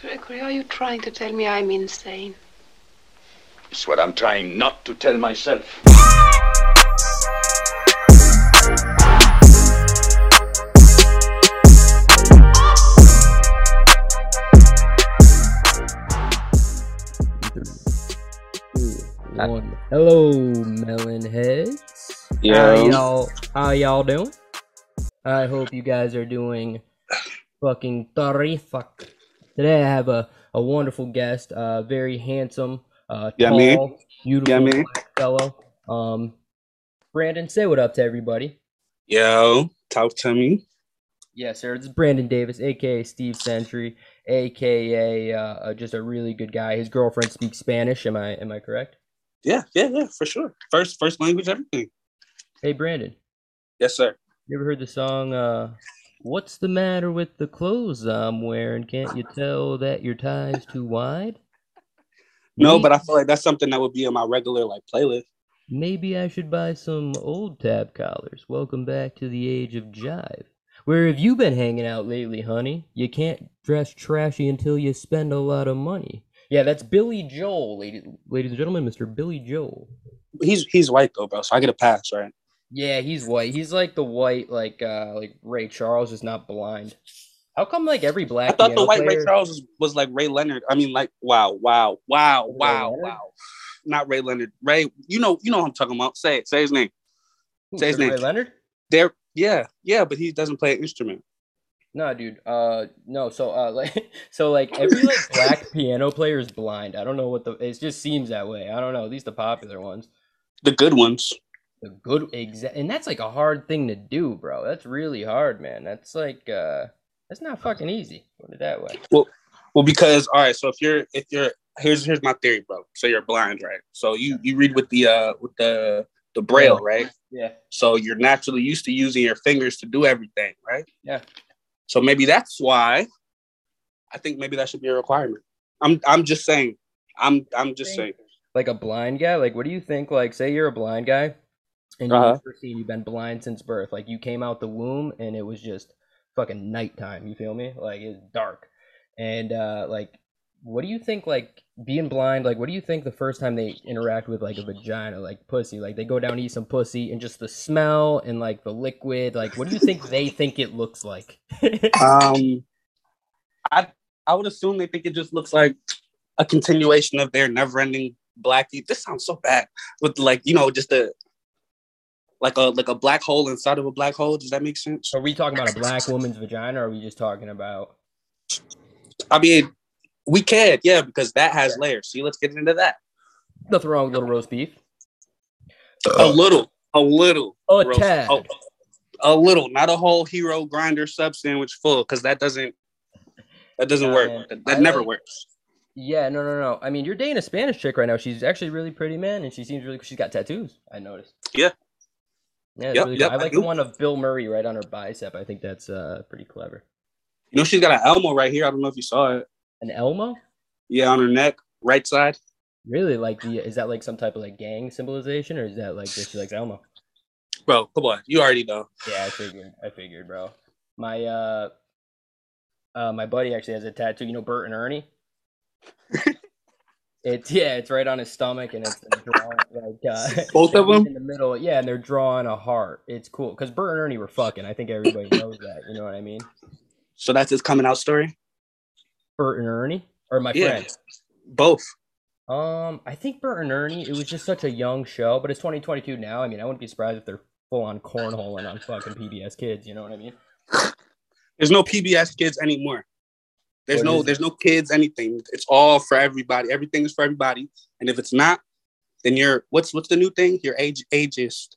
Gregory, are you trying to tell me I'm insane? It's what I'm trying not to tell myself. One. Hello, melon heads. How y'all? How y'all doing? I hope you guys are doing fucking terrific. Today I have a, a wonderful guest, uh, very handsome, uh, Yeah, tall, me. beautiful Yeah, fellow. Um, Brandon, say what up to everybody. Yo, talk to me. Yes, sir. This is Brandon Davis, aka Steve Century, aka uh, uh, just a really good guy. His girlfriend speaks Spanish. Am I am I correct? Yeah, yeah, yeah, for sure. First, first language, everything. Hey, Brandon. Yes, sir. You ever heard the song, uh, What's the matter with the clothes I'm wearing? Can't you tell that your tie's too wide? No, but I feel like that's something that would be in my regular like playlist. Maybe I should buy some old tab collars. Welcome back to the age of jive. Where have you been hanging out lately, honey? You can't dress trashy until you spend a lot of money. Yeah, that's Billy Joel, ladies, ladies and gentlemen, Mr. Billy Joel. He's he's white though, bro. So I get a pass, right? Yeah, he's white. He's like the white, like uh, like Ray Charles, is not blind. How come like every black? I thought the white Ray Charles was, was like Ray Leonard. I mean, like wow, wow, wow, wow, wow. Not Ray Leonard. Ray, you know, you know what I'm talking about. Say it. Say his name. Who, say his Ray name. Ray Leonard? There. Yeah, yeah, but he doesn't play an instrument. No, dude. Uh, no. So, uh, like, so like every like black piano player is blind. I don't know what the. It just seems that way. I don't know. At least the popular ones. The good ones. The good exact, and that's like a hard thing to do, bro. That's really hard, man. That's like, uh, that's not fucking easy. Put it that way. Well well, because all right, so if you're if you're here's here's my theory, bro. So you're blind, right? So you you read with the uh with the the braille, right? Yeah. So you're naturally used to using your fingers to do everything, right? Yeah. So maybe that's why I think maybe that should be a requirement. I'm I'm just saying. I'm I'm just saying. Like a blind guy. Like, what do you think? Like, say you're a blind guy, and you've Uh-huh. never seen you've been blind since birth. Like, you came out the womb, and it was just fucking nighttime. You feel me? Like, it's dark, and uh, like, what do you think? Like, being blind. Like, what do you think the first time they interact with like a vagina, like pussy? Like, they go down to eat some pussy, and just the smell and like the liquid. Like, what do you think they think it looks like? Um I I would assume they think it just looks like a continuation of their never-ending blackie. This sounds so bad. With like, you know, just a like a like a black hole inside of a black hole. Does that make sense? are we talking about a black woman's vagina, or are we just talking about? I mean, we can, yeah, because that has layers. See, let's get into that. Nothing wrong with a little roast beef. A little, a little, A roast- tad. a, a little, not a whole hero grinder sub sandwich full, because that doesn't that doesn't work. man. That, that never like- works. Yeah, no, no, no. I mean, you're dating a Spanish chick right now. She's actually really pretty, man, and she seems really. She's got tattoos. I noticed. Yeah. Yeah, Yep, really cool. I I like the one of Bill Murray right on her bicep. I think that's uh pretty clever. You know, she's got an Elmo right here. I don't know if you saw it. An Elmo? Yeah, on her neck, right side. Really? Like the? Is that like some type of like gang symbolization, or is that like just she likes Elmo? Bro, come on. You already know. Yeah, I figured. I figured, bro. My uh, uh, my buddy actually has a tattoo. You know, Bert and Ernie. it's yeah, it's right on his stomach, and it's drawn like uh, Both of them? in the middle. Yeah, and they're drawing a heart. It's cool because Bert and Ernie were fucking. I think everybody knows that. You know what I mean? So that's his coming out story. Bert and Ernie, or my Yeah. friend. Both. Um, I think Bert and Ernie. It was just such a young show, but it's 2022 now. I mean, I wouldn't be surprised if they're full on cornholing on fucking PBS Kids. You know what I mean? There's no PBS kids anymore. There's What no there's no kids anything. It's all for everybody. Everything is for everybody. And if it's not, then you're what's what's the new thing? You're age ageist.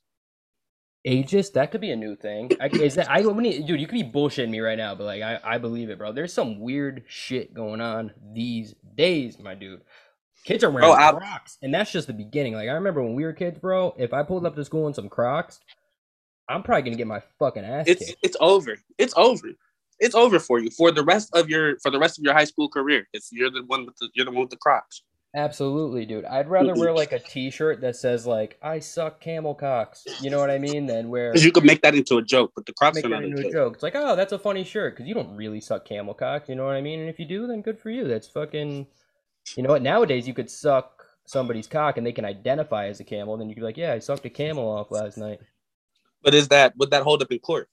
Ageist, that could be a new thing. I, is that I dude? You could be bullshitting me right now, but like I, I believe it, bro. There's some weird shit going on these days, my dude. Kids are wearing oh, I- Crocs, and that's just the beginning. Like I remember when we were kids, bro. If I pulled up to school in some Crocs, I'm probably gonna get my fucking ass It's kicked. it's over. It's over. It's over for you for the rest of your for the rest of your high school career. It's you're the one with the you're the one with the Crocs. Absolutely, dude. I'd rather wear like a T-shirt that says like "I suck camel cocks." You know what I mean? Than where you could make that into a joke, but the Crocs make are not a into a joke. joke. It's like, oh, that's a funny shirt because you don't really suck camel cock. You know what I mean? And if you do, then good for you. That's fucking. You know what? Nowadays, you could suck somebody's cock and they can identify as a camel. Then you could be like, yeah, I sucked a camel off last night. But is that would that hold up in court?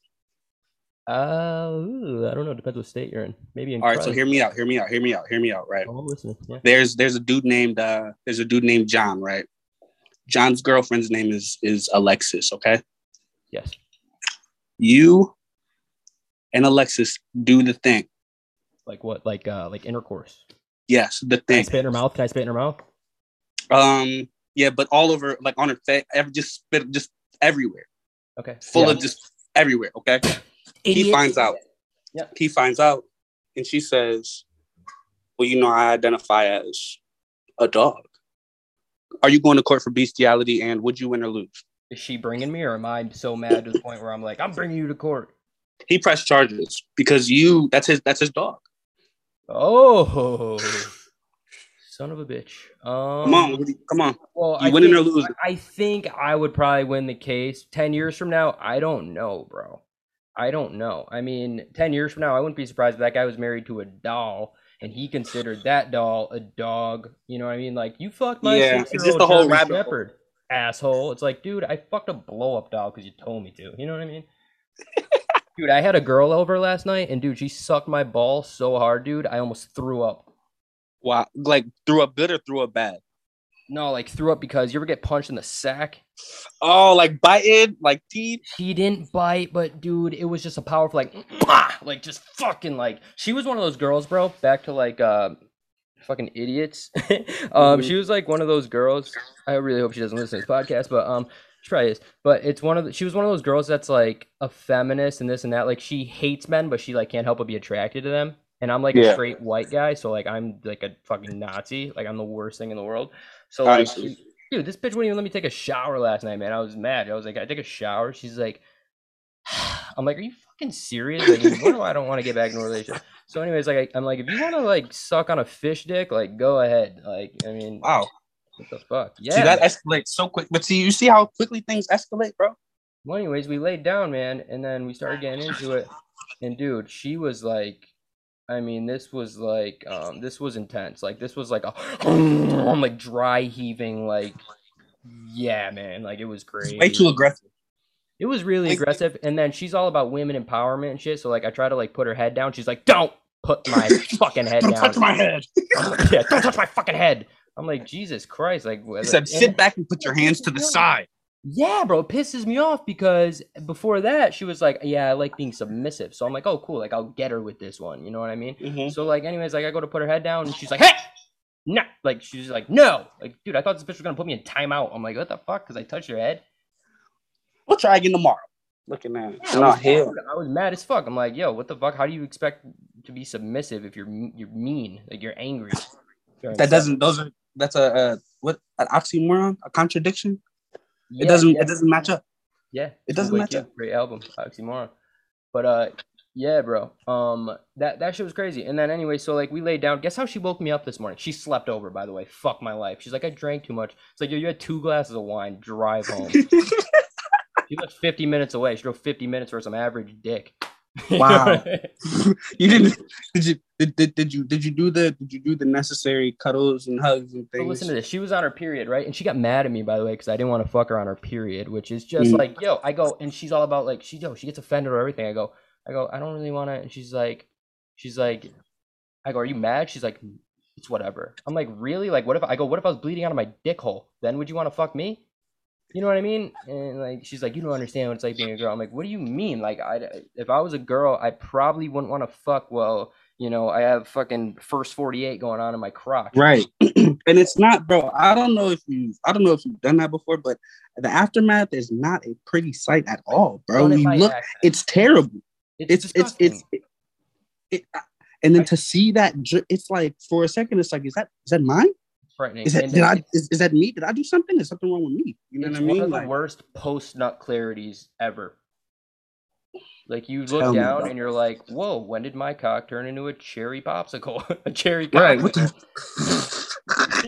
Uh, ooh, I don't know. Depends what state you're in. Maybe in. All right, so hear me out. Hear me out. Hear me out. Hear me out. Right. Oh, I'm. Yeah. There's there's a dude named uh there's a dude named John. Right. John's girlfriend's name is is Alexis. Okay. Yes. You and Alexis do the thing. Like what? Like uh, like intercourse. Yes, the Can I thing. spit in her mouth? Can I spit in her mouth? Um. Yeah, but all over, like on her face, ever just spit, just everywhere, Okay. full Yeah. of just everywhere. Okay. He Idiot. finds out. Yep. He finds out, and she says, "Well, you know, I identify as a dog. Are you going to court for bestiality? And would you win or lose?" Is she bringing me, or am I so mad to the point where I'm like, I'm bringing you to court? He pressed charges because you. That's his. That's his dog. Oh, son of a bitch. Um, Come on, what do you- come on. Well, You I winning think, or losing? I think I would probably win the case. Ten years from now, I don't know, bro. I don't know. I mean, ten years from now, I wouldn't be surprised if that guy was married to a doll and he considered that doll a dog. You know what I mean? Like, you fucked my Yeah, just the whole German. Shepherd, asshole. It's like, dude, I fucked a blow up doll because you told me to. You know what I mean? dude, I had a girl over last night, and dude, she sucked my ball so hard, dude, I almost threw up. Wow, like threw up good or threw up bad? No, like threw up because you ever get punched in the sack? Oh, like biting, like teeth. She didn't bite, but dude, it was just a powerful like, like just fucking like. She was one of those girls, bro. Back to like, uh, fucking idiots. um, Mhm. she was like one of those girls. I really hope she doesn't listen to this podcast, but um, she probably is. But it's one of the, she was one of those girls that's like a feminist and this and that. Like she hates men, but she like can't help but be attracted to them. And I'm like a straight white guy, so like I'm like a fucking Nazi. Like I'm the worst thing in the world. So like, dude, this bitch wouldn't even let me take a shower last night, man. I was mad. I was like, I take a shower. She's like, I'm like, are you fucking serious? Like, what do I don't want to get back in a relationship? So, anyways, like, I, I'm like, if you want to like suck on a fish dick, like, go ahead. Like, I mean, Wow. what the fuck? Yeah. see that escalates so quick. But see, you see how quickly things escalate, bro. well, anyways, we laid down, man, and then we started getting into it. And dude, she was like, I mean, this was like, um, this was intense. Like, this was like a, I'm like dry heaving, like, yeah, man, like it was crazy. Way too aggressive. It was really Like- aggressive, and then she's all about women empowerment and shit. So like, I try to like put her head down. She's like, "Don't put my fucking head Don't down." touch my head. yeah, don't touch my fucking head. I'm like, Jesus Christ! Like, He said, sit back and put your hands to the side. Yeah, bro, it pisses me off because before that she was like, "Yeah, I like being submissive." So I'm like, "Oh, cool! Like, I'll get her with this one." You know what I mean? Mhm. So like, anyways, like I go to put her head down, and she's like, "Hey!" No, like she's like, no, like, dude, I thought this bitch was gonna put me in timeout. I'm like, what the fuck? Because I touched her head. We'll try again tomorrow. Looking at it. I No, hell. I was mad as fuck. I'm like, yo, what the fuck? How do you expect to be submissive if you're you're mean, like you're angry? That doesn't. Those are. That's a, a what? An oxymoron? A contradiction? Yeah, it doesn't. Yeah, It doesn't match up. yeah. it doesn't match up. Great album, oxymoron. But uh, yeah, bro. Um, that that shit was crazy. And then anyway, so like we laid down. Guess how she woke me up this morning? She slept over, by the way. Fuck my life. She's like, I drank too much. It's like, yo, you had two glasses of wine. Drive home. she lived 50 minutes away. She drove 50 minutes for some average dick. Wow. what I mean? you didn't. Did you? Did, did, did you? Did you do the? Did you do the necessary cuddles and hugs and things? listen to this. She was on her period, right? And she got mad at me, by the way, because I didn't want to fuck her on her period, which is just Mm. like, yo, I go, and she's all about like, she, yo, she gets offended or everything. I go, I go, I don't really want to. And she's like, she's like, I go, are you mad? She's like, it's whatever. I'm like, really? Like, what if I go, what if I was bleeding out of my dick hole? Then would you want to fuck me? You know what I mean? And like, she's like, you don't understand what it's like being a girl. I'm like, what do you mean? Like, I, if I was a girl, I probably wouldn't want to fuck. Well, you know, I have fucking first 48 going on in my crotch. Right. and it's not, bro. I don't know if you I don't know if you've done that before, but the aftermath is not a pretty sight at all, bro. You look, accident. it's terrible. It's It's it's it's it, it- and then to see that it's like for a second it's like is that is that mine? Frightening. Is that And did I is, is that me? Did I do something? Is something wrong with me? You know what I mean? one of the Like, worst post nut clarities ever. Like you look down and you're like, "Whoa, when did my cock turn into a cherry popsicle? a cherry right. What the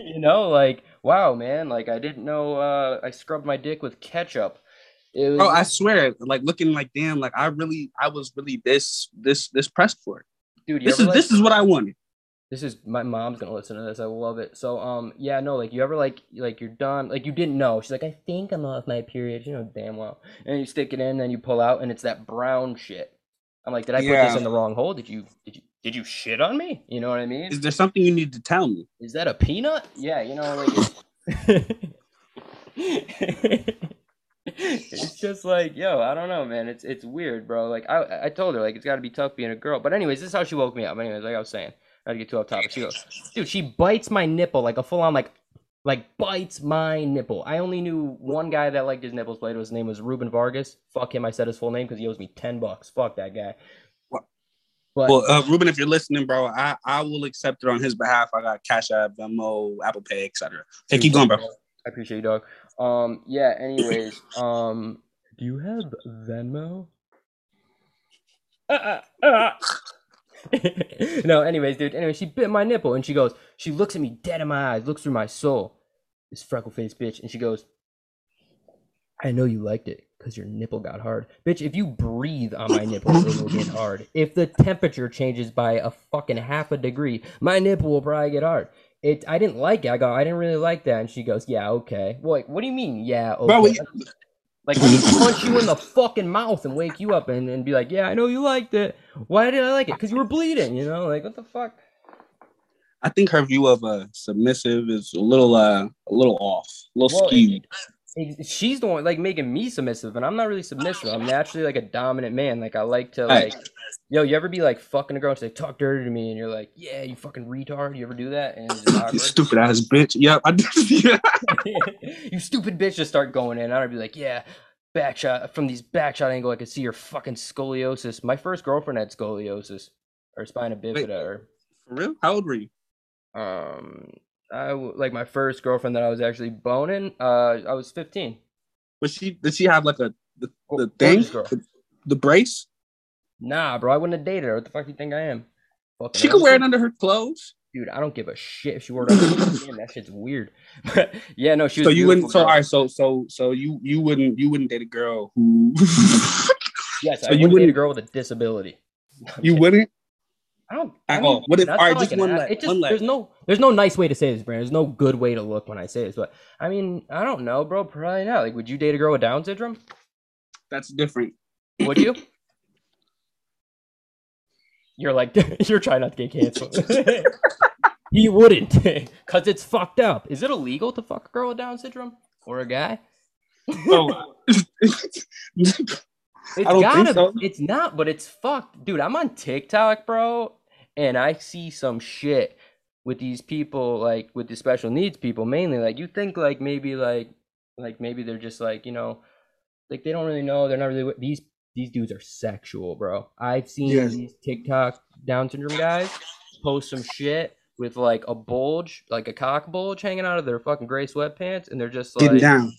you know, like wow, man, like I didn't know uh, I scrubbed my dick with ketchup. It was, Bro, I swear, like looking like damn, like I really, I was really this, this, this pressed for it. dude, This is like- this is what I wanted. This is my mom's gonna listen to this. I love it. So um yeah no like you ever like like you're done like you didn't know. She's like I think I'm off my period. You know damn well. And you stick it in, then you pull out, and it's that brown shit. I'm like, did I put this in the wrong hole? Did you did you did you shit on me? You know what I mean? Is there something you need to tell me? Is that a peanut? Yeah, you know like. It's... it's just like yo, I don't know, man. It's it's weird, bro. Like I I told her like it's got to be tough being a girl. But anyways, this is how she woke me up. Anyways, like I was saying, not to get too off topic. She goes, dude, she bites my nipple like a full on like like bites my nipple. I only knew one guy that liked his nipples played. His name was Ruben Vargas. Fuck him. I said his full name because he owes me ten bucks. Fuck that guy. But Well, uh, Ruben, if you're listening, bro, I, I will accept it on his behalf. I got Cash App, Venmo, Apple Pay, etc. Okay, keep going, bro. I appreciate you, dog. Um, yeah. Anyways, um, do you have Venmo? Uh, uh, uh. no, anyways, dude. Anyway, she bit my nipple and she goes, she looks at me dead in my eyes, looks through my soul, this freckle faced bitch, and she goes, I know you liked it because your nipple got hard. Bitch, if you breathe on my nipple, it will get hard. If the temperature changes by a fucking half a degree, my nipple will probably get hard. It, I didn't like it. I go, I didn't really like that. And she goes, Yeah, okay. Well, like, what do you mean? Yeah, okay. Bro, Like punch you in the fucking mouth and wake you up and, and be like, yeah, I know you liked it. Why did I like it? Because you were bleeding, you know? Like what the fuck? I think her view of a submissive is a little uh, a little off, a little Well, skewed. She's the one like making me submissive, and I'm not really submissive. I'm naturally like a dominant man. Like I like to Right. like, yo, you ever be like fucking a girl and say talk dirty to me, and you're like, yeah, you fucking retard. You ever do that? And You stupid ass bitch. Yep, I did. Yeah. you stupid bitch just start going in. I'd be like, yeah, back shot from these back shot angle, I could see your fucking scoliosis. My first girlfriend had scoliosis or spina bifida or For real? How old were you? um I like my first girlfriend that I was actually boning, uh I was 15. Was she? Did she have like a the, Go- the thing? The, the brace? Nah, bro, I wouldn't have dated her. What the fuck do you think I am? Fucking She could wear it under her clothes. Dude, I don't give a shit if she wore it her skin. That shit's weird. yeah, no, she was So you wouldn't. So all right. So so so you you wouldn't you wouldn't date a girl who Yes, so I you wouldn't date a girl with a disability. You kidding. wouldn't. I don't. At I mean, all. What if- all right, just one leg, just one leg. there's no there's no nice way to say this, Brandon. There's no good way to look when I say this, but I mean I don't know, bro. Probably not. Like, would you date a girl with Down syndrome? That's different. Would you? You're like you're trying not to get canceled. he wouldn't, cause it's fucked up. Is it illegal to fuck a girl with Down syndrome or a guy? Oh. So It's I don't gotta. so. It's not, but it's fucked, dude. I'm on TikTok, bro, and I see some shit with these people, like with the special needs people, mainly. Like you think, like maybe, like, like maybe they're just like you know, like they don't really know. They're not really these. These dudes are sexual, bro. I've seen Yes. these TikTok Down syndrome guys post some shit with like a bulge, like a cock bulge hanging out of their fucking gray sweatpants, and they're just like getting down,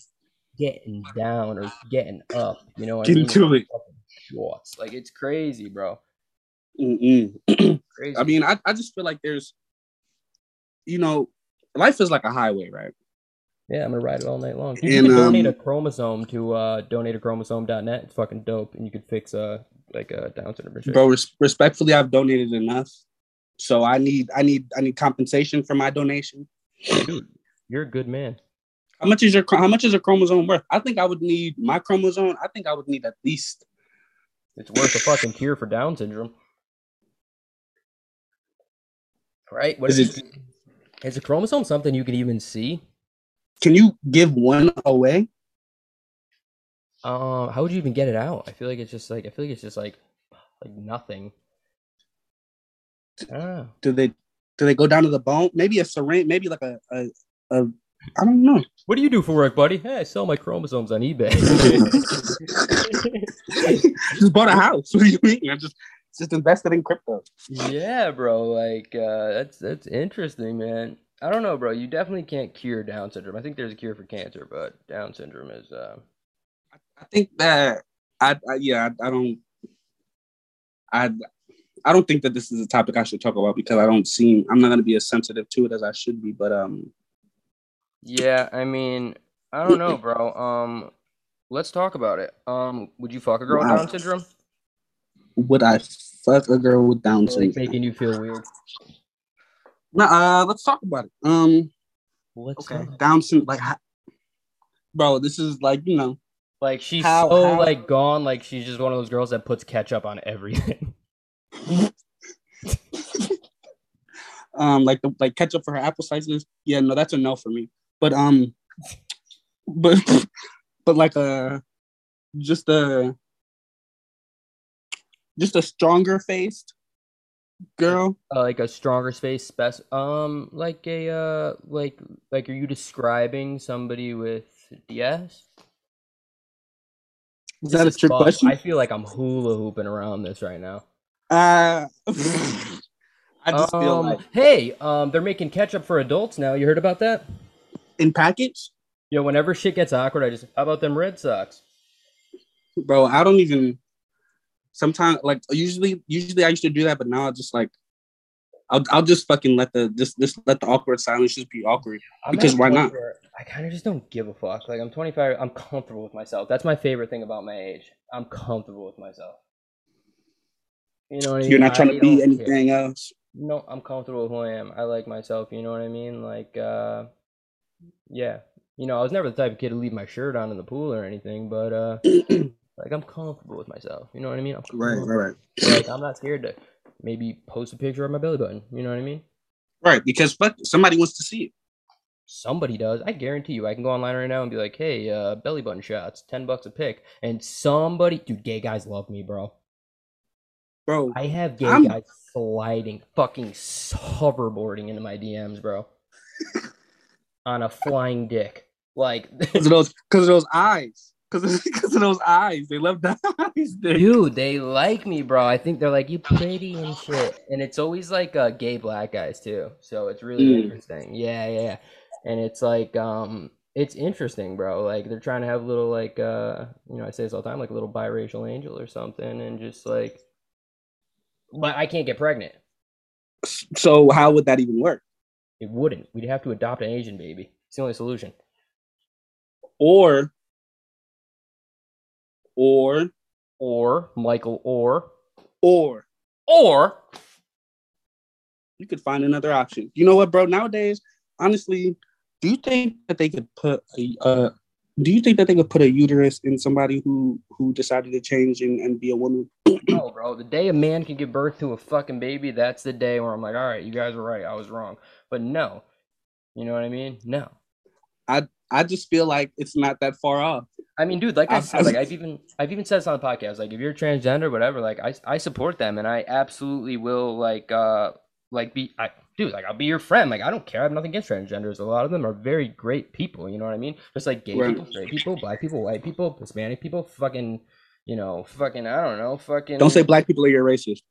getting down or getting up. You know what getting I mean? to it. Shorts. Like it's crazy, bro. I mean, I, I just feel like there's, you know, life is like a highway, right? yeah, I'm gonna ride it all night long. Dude, And, you can donate um, a chromosome to uh donateachromosome.net. It's fucking dope, and you could fix uh like a Down syndrome. Bro, res- respectfully, I've donated enough, so I need I need I need compensation for my donation. Dude, you're a good man. How much is your how much is a chromosome worth? I think I would need my chromosome. I think I would need at least. It's worth a fucking cure for Down syndrome. Right? What Is is, it-? Is a chromosome something you can even see? Can you give one away? Um, how would you even get it out? I feel like it's just like I feel like it's just like like nothing. I don't know. Do they do they go down to the bone? Maybe a syringe. Maybe like a a, a I don't know. What do you do for work, buddy? Hey, I sell my chromosomes on eBay. just bought a house. What do you mean? I just just invested in crypto. yeah, bro. Like uh, that's that's interesting, man. I don't know, bro. You definitely can't cure Down syndrome. I think there's a cure for cancer, but Down syndrome is. Uh, I think that I, I yeah I, I don't I I don't think that this is a topic I should talk about because I don't seem I'm not gonna be as sensitive to it as I should be. But um Yeah, I mean, I don't know, bro. Um, let's talk about it. Um, would you fuck a girl with Down syndrome? Would I fuck a girl with Down syndrome? making you feel weird. Nah, uh, let's talk about it. Um, What's okay, up? Down syndrome. Like, bro, this is like you know, Like she's How- so how- like gone. Like she's just one of those girls that puts ketchup on everything. um, like the like ketchup for her apple slices. Yeah, no, that's a no for me. But um, but but like uh, just a just a stronger faced girl. uh, like a stronger space spec um like a uh like like are you describing somebody with DS? Is that a trick fun. question? I feel like I'm hula hooping around this right now. Uh, I just feel Um, like hey, um, they're making ketchup for adults now. You heard about that? in package, Yo, whenever shit gets awkward, I just how about them Red Sox? bro. I don't even. Sometimes, like usually, usually I used to do that, but now I just like, I'll I'll just fucking let the just just let the awkward silence just be awkward. I'm Because why not? I kind of just don't give a fuck. Like I'm 25, I'm comfortable with myself. That's my favorite thing about my age. I'm comfortable with myself. You know what I mean? You're not trying I to be don't care. anything else. No, I'm comfortable with who I am. I like myself. You know what I mean? Like, uh, yeah. You know, I was never the type of kid to leave my shirt on in the pool or anything, but uh, like I'm comfortable with myself. You know what I mean? I'm Right, right, right. Like I'm not scared to maybe post a picture of my belly button. You know what I mean? Right, because fuck, somebody wants to see it. Somebody does. I guarantee you. I can go online right now and be like, "Hey, uh, belly button shots, ten bucks a pick," and somebody, dude, gay guys love me, bro. Bro, I have gay I'm- guys sliding, fucking hoverboarding into my DMs, bro, on a flying dick. Like, because of those, because of those eyes, because because of those eyes, they love the eyes. Dude. dude, they like me, bro. I think they're like, "You pretty and shit," and it's always like uh, gay black guys too. So it's really Mm. interesting. Yeah, yeah, yeah. And it's like, um, it's interesting, bro. Like they're trying to have little like, uh, you know, I say this all the time, like a little biracial angel or something, and just like, but I can't get pregnant. So how would that even work? It wouldn't. We'd have to adopt an Asian baby. It's the only solution. Or, or, Or Michael, or or or you could find another option. You know what, bro? Nowadays, honestly, do you think that they could put a uh, do you think that they could put a uterus in somebody who who decided to change and, and be a woman? no, bro. The day a man can give birth to a fucking baby, that's the day where I'm like, all right, you guys were right. I was wrong. But no, you know what I mean? No. I I just feel like it's not that far off. I mean, dude, like I I- said, like I've even I've even said this on the podcast. Like, if you're transgender, whatever, like I I support them, and I absolutely will like uh like be I dude like I'll be your friend. Like I don't care. I have nothing against transgenders. A lot of them are very great people. You know what I mean? Just like gay Right. people, straight people, black people, white people, Hispanic people, fucking you know, fucking I don't know, fucking Don't say black people are your racist.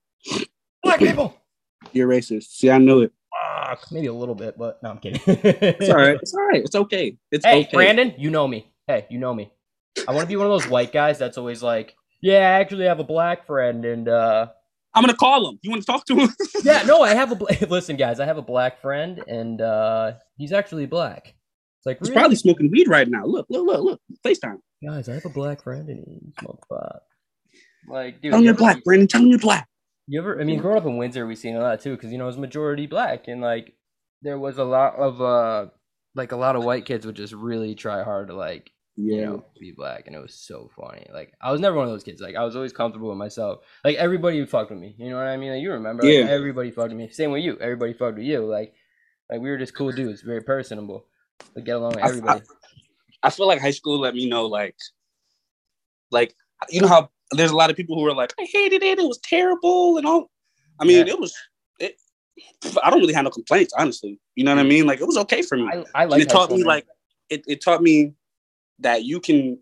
black people. You're racist. See, I knew it. Fuck, maybe a little bit, but no, I'm kidding. It's all right. It's all right. It's okay. It's Hey, okay. Brandon, you know me. Hey, you know me. I want to be one of those white guys that's always like, yeah, I actually have a black friend, and uh, I'm gonna call him. You want to talk to him? yeah, no, I have a. Bla- Listen, guys, I have a black friend, and uh, he's actually black. It's like He's really? probably smoking weed right now. Look, look, look, look. FaceTime. guys, I have a black friend, and he smokes pot. Like, dude, Tell him you you're black, Brandon. Tell him you're black. you ever? I mean, growing up in Windsor, we seen a lot too, because you know it's majority black, and like there was a lot of uh, like a lot of white kids would just really try hard to like you Yeah. know, be black, and it was so funny. Like I was never one of those kids. Like I was always comfortable with myself. Like everybody fucked with me. You know what I mean? Like you remember? Like, Yeah. Everybody fucked with me. Same with you. Everybody fucked with you. Like, like we were just cool dudes, very personable. We get along with I- I- everybody. I feel like high school let me know, like, like you know how there's a lot of people who are like, I hated it. It was terrible and all. I mean, Yeah. it was. It. I don't really have no complaints, honestly. You know what I mm. mean? Like, it was okay for me. I, I like. it taught me like it, it taught me that you can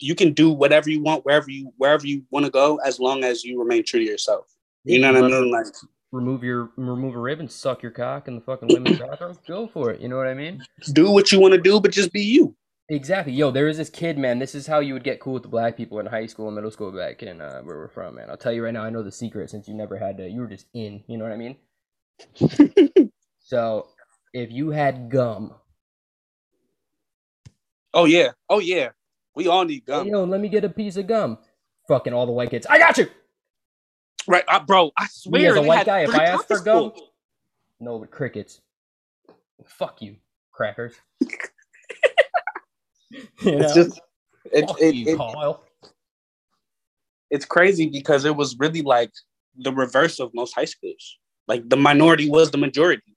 you can do whatever you want wherever you wherever you want to go as long as you remain true to yourself. You know what I mean? Like remove your remove a rib and suck your cock in the fucking women's bathroom. Go for it. You know what I mean? do what you want to do, but just be you. Exactly. Yo, there was this kid, man. This is how you would get cool with the black people in high school and middle school back in uh, where we're from, man. I'll tell you right now, I know the secret since you never had to. You were just in. You know what I mean? So if you had gum Oh yeah. Oh yeah. We all need gum. Hey, gum. yo, let me get a piece of gum. Fucking all the white kids. I got you. Right, uh, bro. I swear. as a white guy, if I ask for gum, full. No, but crickets. Fuck you, crackers. you it's know? just it, Fuck it, you, it, Kyle. it's crazy because it was really like the reverse of most high schools. Like the minority was the majority.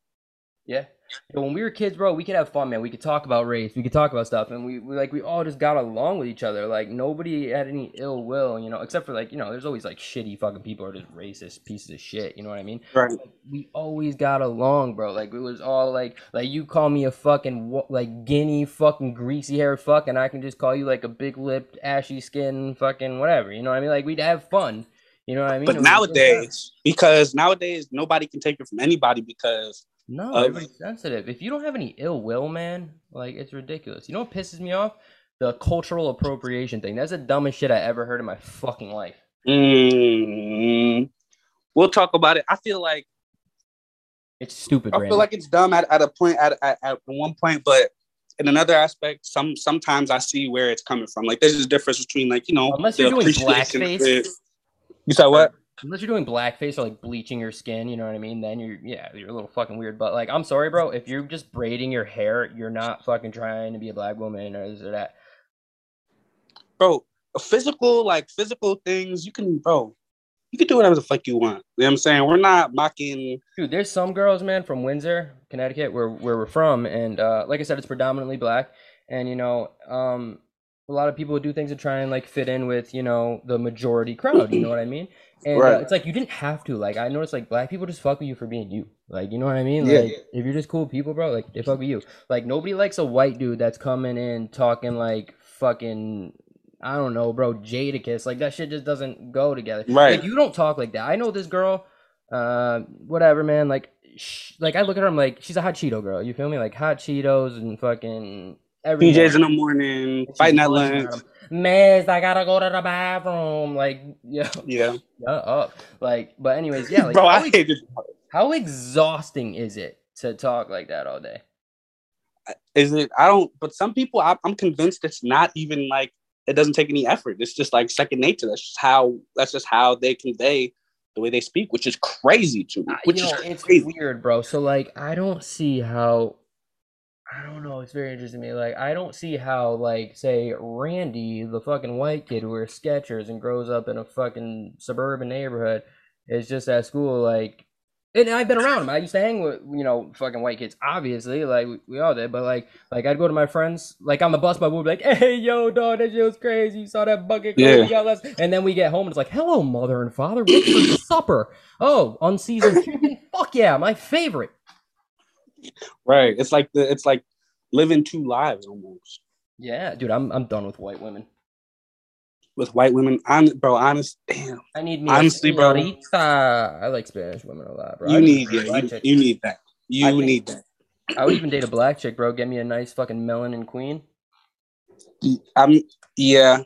Yeah. When we were kids, bro, we could have fun, man. We could talk about race. We could talk about stuff, and we, we like we all just got along with each other. Like nobody had any ill will, you know, except for like you know, there's always like shitty fucking people or just racist pieces of shit. You know what I mean? Right. we always got along, bro. Like it was all like, like you call me a fucking like guinea fucking greasy haired fuck, and I can just call you like a big lipped ashy skin fucking whatever. You know what I mean? Like we'd have fun. You know what I mean? But It was a good time. nowadays, because nowadays nobody can take it from anybody because no, uh, everybody's sensitive. If you don't have any ill will, man, like it's ridiculous. You know what pisses me off? The cultural appropriation thing. That's the dumbest shit I ever heard in my fucking life. mm, we'll talk about it. I feel like It's stupid, I Randy. feel like it's dumb at, at a point at, at at one point, but in another aspect, some sometimes I see where it's coming from. Like there's a difference between like you know Unless you're doing blackface. You said what? Unless you're doing blackface or like bleaching your skin, you know what I mean? Then you're yeah, you're a little fucking weird. But like, I'm sorry, bro. If you're just braiding your hair, you're not fucking trying to be a black woman or this or that. bro, physical, like physical things, you can, bro, you can do whatever the fuck you want. You know what I'm saying? We're not mocking. Dude, there's some girls, man, from Windsor, Connecticut, where where we're from, and uh, like I said, it's predominantly black, and you know, um, a lot of people do things to try and like fit in with you know the majority crowd. You know what I mean? And uh, Right. it's like you didn't have to. Like I noticed, like black people just fuck with you for being you. Like you know what I mean? Yeah. Like if you're just cool people, bro, like they fuck with you. Like nobody likes a white dude that's coming in talking like fucking. I don't know, bro. Jadakiss, like that shit just doesn't go together. Right. Like you don't talk like that. I know this girl. Uh, whatever, man. Like, sh- like I look at her, I'm like, she's a hot Cheeto girl. You feel me? Like hot Cheetos and fucking every. PJs in the morning, fighting at lunch. Miss, I gotta go to the bathroom. Like, yeah, Yeah, up. Like, but anyways, yeah. Like, bro, how, I hate it. how exhausting is it to talk like that all day? Is it? I don't. But some people, I, I'm convinced it's not even like it doesn't take any effort. It's just like second nature. That's just how. That's just how they convey the way they speak, which is crazy to me. Uh, Which you know, is it's crazy. weird, bro. So like, I don't see how. I don't know. It's very interesting to me. Like, I don't see how, like, say Randy, the fucking white kid who wears Skechers and grows up in a fucking suburban neighborhood, is just at school. Like, and I've been around him. I used to hang with you know fucking white kids. Obviously, like we, we all did. But like, like I'd go to my friends, like on the bus, my would be like, "Hey, yo, dog, that shit was crazy. You saw that bucket? Yeah. Yeah. Got less. And then we get home and it's like, "Hello, mother and father. What's for supper? Oh, unseasoned chicken. Fuck yeah, my favorite." Right. It's like the. It's like living two lives almost Yeah, dude, I'm I'm done with white women. with white women. I'm, bro, honest. Damn. I need me Honestly, bro. I like Spanish women a lot, bro. You need. Yeah. You, you need that. You I need that. I would even date a black chick, bro. Get me a nice fucking melanin queen. I'm yeah.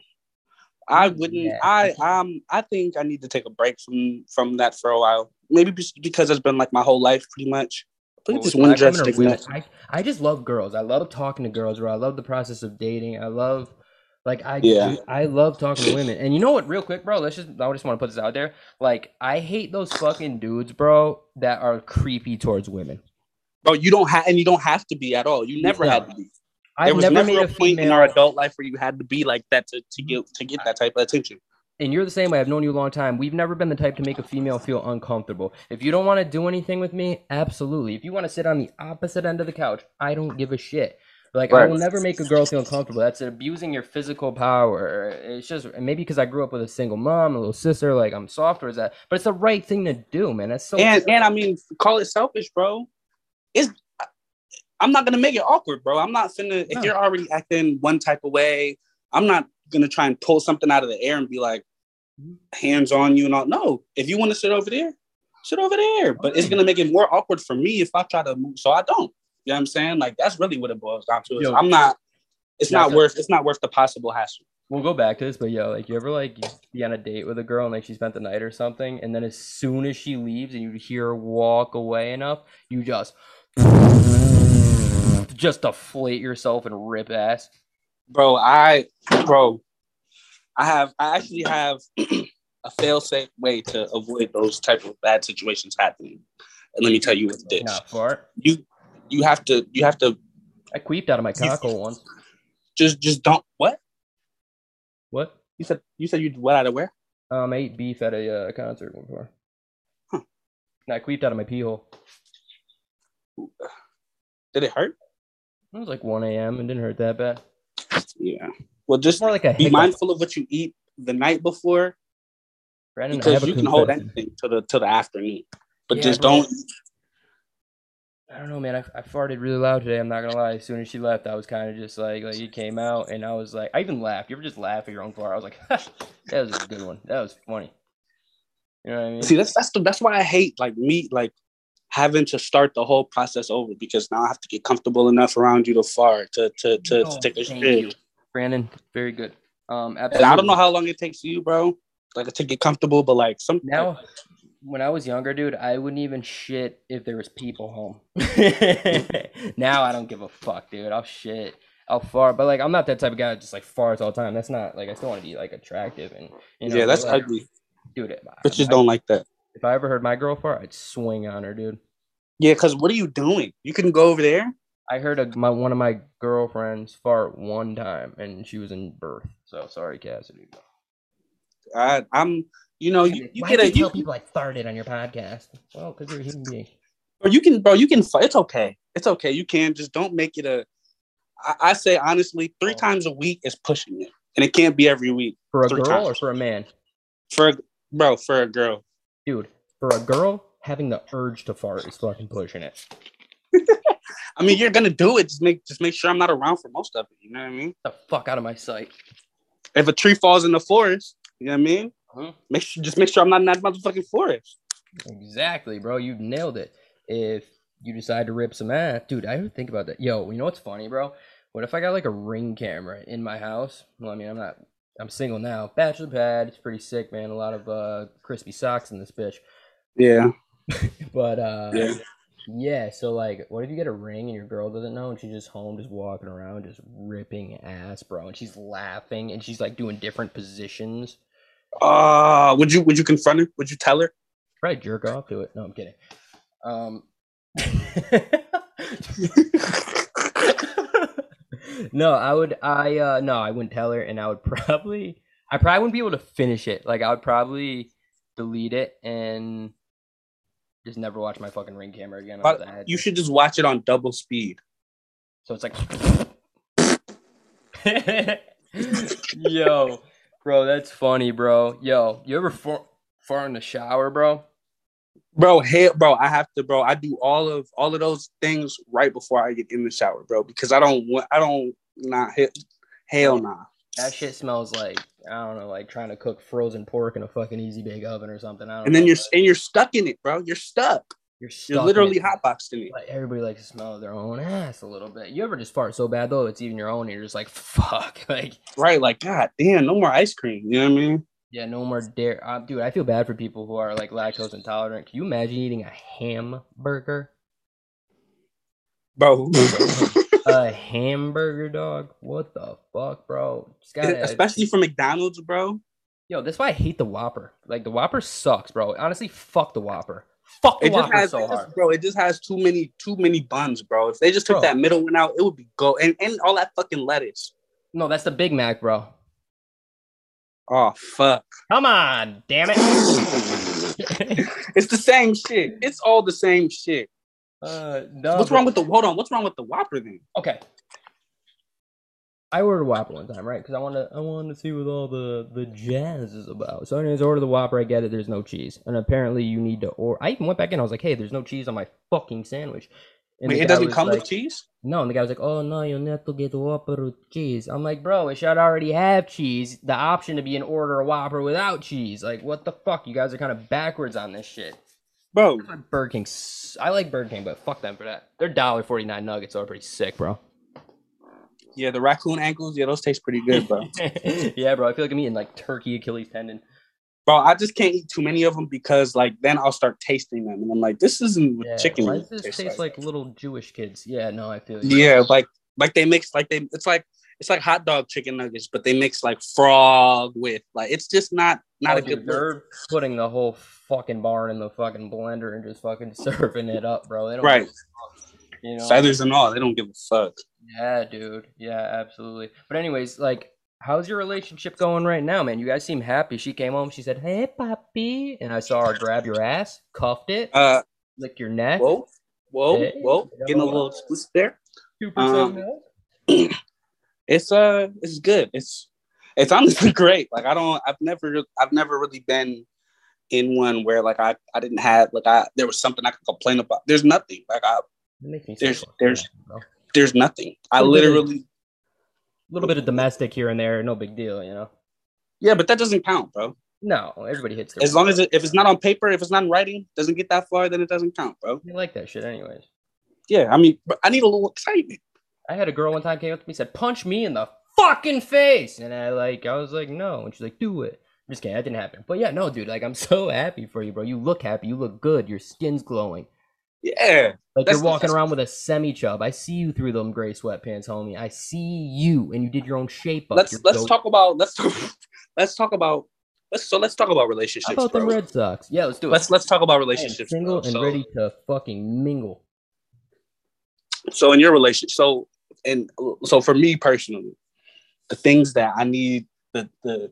I wouldn't. Yeah. I um. I think I need to take a break from from that for a while. Maybe because it's been like my whole life, pretty much. I think Well, this one black dress women sticks women, out. I, I just love girls. I love talking to girls, bro. I love the process of dating. I love, like, I Yeah. I love talking to women. And you know what? Real quick, bro. Let's just. I just want to put this out there. Like, I hate those fucking dudes, bro, that are creepy towards women. Bro, you don't have, and you don't have to be at all. You never No. had to be. I've there was never, never, a a point in our adult life where you had to be like that to, to get to get that type of attention. And you're the same way. I've known you a long time. We've never been the type to make a female feel uncomfortable. If you don't want to do anything with me, absolutely. If you want to sit on the opposite end of the couch, I don't give a shit. Like I will never make a girl feel uncomfortable. That's abusing your physical power. It's just maybe because I grew up with a single mom, a little sister. Like I'm soft or is that, but it's the right thing to do, man. That's so. and and I mean, call it selfish, bro. It's I'm not gonna make it awkward, bro. I'm not finna. No. If you're already acting one type of way, I'm not gonna try and pull something out of the air and be like, hands on you and all. No, if you want to sit over there, sit over there. But it's gonna make it more awkward for me if I try to move. So I don't. You know what I'm saying? Like that's really what it boils down to. Yo. I'm not. It's not worth. It's not worth the possible hassle. We'll go back to this, but yo, like you ever like be on a date with a girl and like she spent the night or something, and then as soon as she leaves and you hear her walk away enough, you just just deflate yourself and rip ass. bro. I, bro, I have, I actually have a fail-safe way to avoid those type of bad situations happening. And let me tell you what it is. You, you have to, you have to I queeped out of my cockhole once. just, just don't. What What? you said? You said you what out of where? Um, I ate beef at a uh, concert before. Huh. And I queeped out of my pee hole. Did it hurt? It was like 1 a.m. and didn't hurt that bad. Yeah. Well, just More like a be hiccup. mindful of what you eat the night before Brandon, because you can hold anything to the to the afternoon. But Yeah, just don't. I don't know, man. I, I farted really loud today. I'm not gonna lie. As soon as she left, I was kind of just like, like it came out, and I was like, I even laughed. You ever just laugh at your own fart? I was like, that was a good one. That was funny. You know what I mean? See, that's that's the, that's why I hate like me like having to start the whole process over because now I have to get comfortable enough around you to fart to to to, Oh, to take a shit. Brandon, very good. Um, And. I don't know how long it takes you, bro. Like to get comfortable, but like some Now, when I was younger, dude, I wouldn't even shit if there was people home. now I don't give a fuck, dude. I'll shit. I'll fart, but like I'm not that type of guy that just like farts all the time. That's not like I still want to be like attractive and you know. yeah, that's like, ugly. dude. Bitches don't like that. If I ever heard my girl fart, I'd swing on her, dude. Yeah, because what are you doing? You can go over there. I heard a, my one of my girlfriends fart one time, and she was in birth. So sorry, Cassidy. I, I'm, you know, you, you Why get do a you tell people I farted on your podcast? Well, because you're a human being. Or you can, bro. You can. fight. It's okay. It's okay. You can just don't make it a. I, I say honestly, three Oh. times a week is pushing it, and it can't be every week. For a Three girl or for a man? For a, bro, for a girl, Dude, for a girl, having the urge to fart is fucking pushing it. I mean, you're gonna do it. Just make just make sure I'm not around for most of it. You know what I mean? the fuck out of my sight. If a tree falls in the forest, you know what I mean? Huh? Make sure, just make sure I'm not in that motherfucking forest. Exactly, bro. You nailed it. If you decide to rip some ass, dude, I would think about that. Yo, you know what's funny, bro? What if I got like a ring camera in my house? Well, I mean, I'm not. I'm single now. Bachelor pad. It's pretty sick, man. A lot of uh crispy socks in this bitch. Yeah, But uh yeah. Yeah, so like what if you get a ring and your girl doesn't know and she's just home just walking around just ripping ass, bro, and she's laughing and she's like doing different positions. Uh, would you would you confront her? Would you tell her? Probably jerk off to it. No, I'm kidding. Um No, I would I uh no, I wouldn't tell her and I would probably I probably wouldn't be able to finish it. Like I would probably delete it and just never watch my fucking ring camera again. But you should just watch it on double speed. So it's like, yo, bro, that's funny, bro. Yo, you ever fart, fart in the shower, bro? Bro, hell, bro, I have to, bro. I do all of all of those things right before I get in the shower, bro, because I don't want, I don't not hit, hell nah. That shit smells like I don't know, like trying to cook frozen pork in a fucking easy bake oven or something. I don't And then know, you're and you're stuck in it, bro. You're stuck. you're, stuck You're literally it. hotboxed in it. Like everybody likes to smell their own ass a little bit. You ever just fart so bad though, it's even your own, and you're just like, fuck, like. Right, like God damn, no more ice cream. You know what I mean? Yeah, no more dairy. Uh, dude, I feel bad for people who are like lactose intolerant. Can you imagine eating a hamburger? Bro. a hamburger dog? What the fuck, bro? Gotta, Especially for McDonald's, bro. yo, that's why I hate the Whopper. Like the Whopper sucks, bro. Honestly, fuck the Whopper. Fuck the It just Whopper has, so it just- hard. bro. It just has too many, too many buns, bro. If they just took Bro. that middle one out, it would be go and, and all that fucking lettuce. No, that's the Big Mac, bro. Oh fuck! Come on, damn it. It's the same shit. It's all the same shit. Uh, no, What's but- wrong with the? Hold on. What's wrong with the Whopper then? Okay. I ordered a Whopper one time, right? Because I wanted I wanted to see what all the the jazz is about. So anyways, I ordered the Whopper. I get it. There's no cheese, and apparently you need to order. I even went back in. I was like, hey, there's no cheese on my fucking sandwich. And Wait, it doesn't come like, with cheese. No, and the guy was like, oh no, you need to get Whopper with cheese. I'm like, bro, it should already have cheese. The option to be an order a Whopper without cheese. Like, what the fuck? You guys are kind of backwards on this shit. Bro, Burger King. I like Burger King, but fuck them for that. They're dollar forty nine nuggets, are pretty sick, bro. yeah, the raccoon ankles, yeah, those taste pretty good, bro. yeah, bro. I feel like I'm eating like turkey Achilles tendon. bro, I just can't eat too many of them because like then I'll start tasting them, and I'm like, this isn't Yeah, chicken why does this taste like. like little Jewish kids? Yeah, no, I feel you. Yeah, like like they mix like they. It's like it's like hot dog chicken nuggets, but they mix like frog with like it's just not not Oh, a dude, good they're putting the whole fucking barn in the fucking blender and just fucking serving it up, bro. They don't Right. fuck, You know? Feathers and all, they don't give a fuck. Yeah, dude. Yeah, absolutely. But anyways, like, how's your relationship going right now, man? You guys seem happy. She came home. She said, "Hey, papi," and I saw her grab your ass, cuffed it, Uh, lick your neck. whoa, whoa, Hey, whoa, getting a little explicit there. Two um, milk. It's uh, it's good. It's it's honestly great. Like I don't, I've never, I've never really been in one where like I, I didn't have like I there was something I could complain about. There's nothing. Like I, It makes me so there's- there's- there's nothing. I Little bit of- literally, a little bit of domestic here and there, no big deal, you know. yeah, but that doesn't count, bro. No, everybody hits their As long as it, if it's not on paper, if it's not in writing, doesn't get that far, then it doesn't count, bro. you like that shit, anyways. Yeah, I mean, I need a little excitement. I had a girl one time came up to me said, "Punch me in the fucking face," and I like, I was like, "No," and she's like, "Do it." I'm just kidding, that didn't happen. But yeah, no, dude, like, I'm so happy for you, bro. You look happy, you look good, your skin's glowing. Yeah, Like you're walking around with a semi chub. I see you through them gray sweatpants, homie. I see you, and you did your own shape up. let's You're let's dope. talk about let's talk, let's talk about let's so let's talk about How relationships, about bro. them Red Sox? Yeah, let's do it. Let's let's talk about relationships. single bro. and So- ready to fucking mingle. so in your relationship so and so for me personally the things that i need the the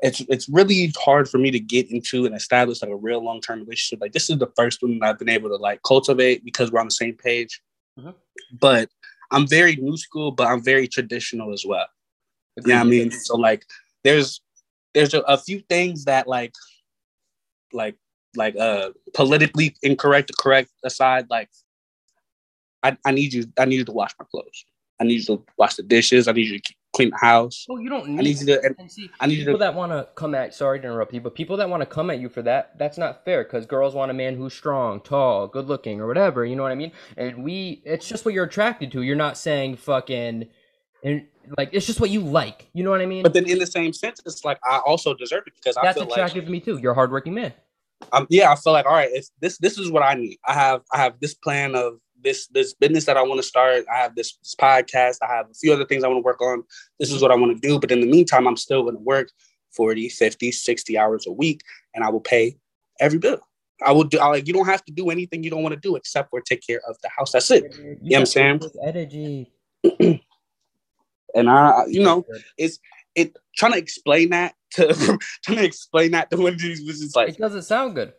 it's it's really hard for me to get into and establish like a real long-term relationship. Like this is the first one that i've been able to like cultivate because we're on the same page. Mhm. but i'm very new school but i'm very traditional as well. Yeah i mean? So like there's there's a, a few things that like like like uh politically incorrect or correct aside like I, I need you i need you to wash my clothes i need you to wash the dishes i need you to clean the house Oh, you don't i need need. you to and see, i need you people to that want to come at sorry to interrupt you but people that want to come at you for that that's not fair because girls want a man who's strong tall good looking or whatever you know what i mean and we it's just what you're attracted to you're not saying fucking and like it's just what you like you know what i mean but then in the same sense it's like i also deserve it because i that's feel like attractive to me too you're a hardworking man um, yeah, I feel like all right. If this this is what I need. I have I have this plan of this this business that I want to start. I have this, this podcast. I have a few other things I want to work on. This is what I want to do. But in the meantime, I'm still going to work 40, 50, 60 hours a week, and I will pay every bill. I will do. I like you don't have to do anything you don't want to do except for take care of the house. That's it. you know what I'm saying? energy And I, you know, it's it trying to explain that to trying to explain that to one of these was like it doesn't sound good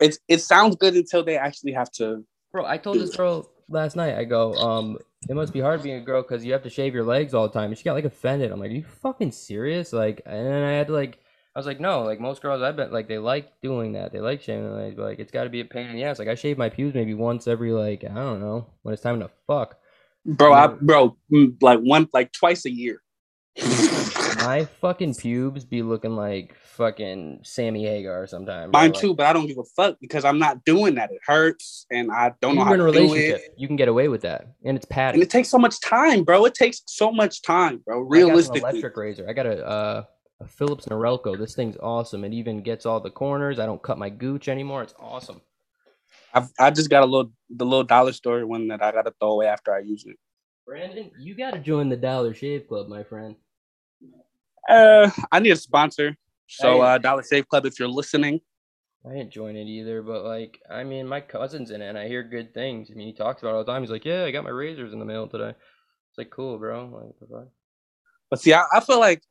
it's it sounds good until they actually have to bro i told this girl last night i go um it must be hard being a girl because you have to shave your legs all the time and she got like offended i'm like are you fucking serious like and then i had to like I was like, no, like most girls I've been like they like doing that. They like shaving their legs, but like it's gotta be a pain in the ass. Like I shave my pubes maybe once every like I don't know, when it's time to fuck. bro I bro mm, like one like twice a year My fucking pubes be looking like fucking Sammy Hagar sometimes. mine too but I don't give a fuck because I'm not doing that it hurts and I don't know how in a to do relationship. it You can get away with that. And it's padded. and it takes so much time bro it takes so much time bro I got an realistically electric razor. I got a uh, a Philips Norelco. This thing's awesome. It even gets all the corners. I don't cut my gooch anymore. It's awesome. I've, I just got a little the little dollar store one that I gotta throw away after I use it Brandon, you got to join the Dollar Shave Club, my friend. Uh I need a sponsor so uh Dollar Shave Club if you're listening I didn't join it either, but like, I mean, my cousin's in it, and I hear good things. I mean, he talks about it all the time. He's like, "Yeah, I got my razors in the mail today." It's like, cool, bro. Like? But see, I, I feel like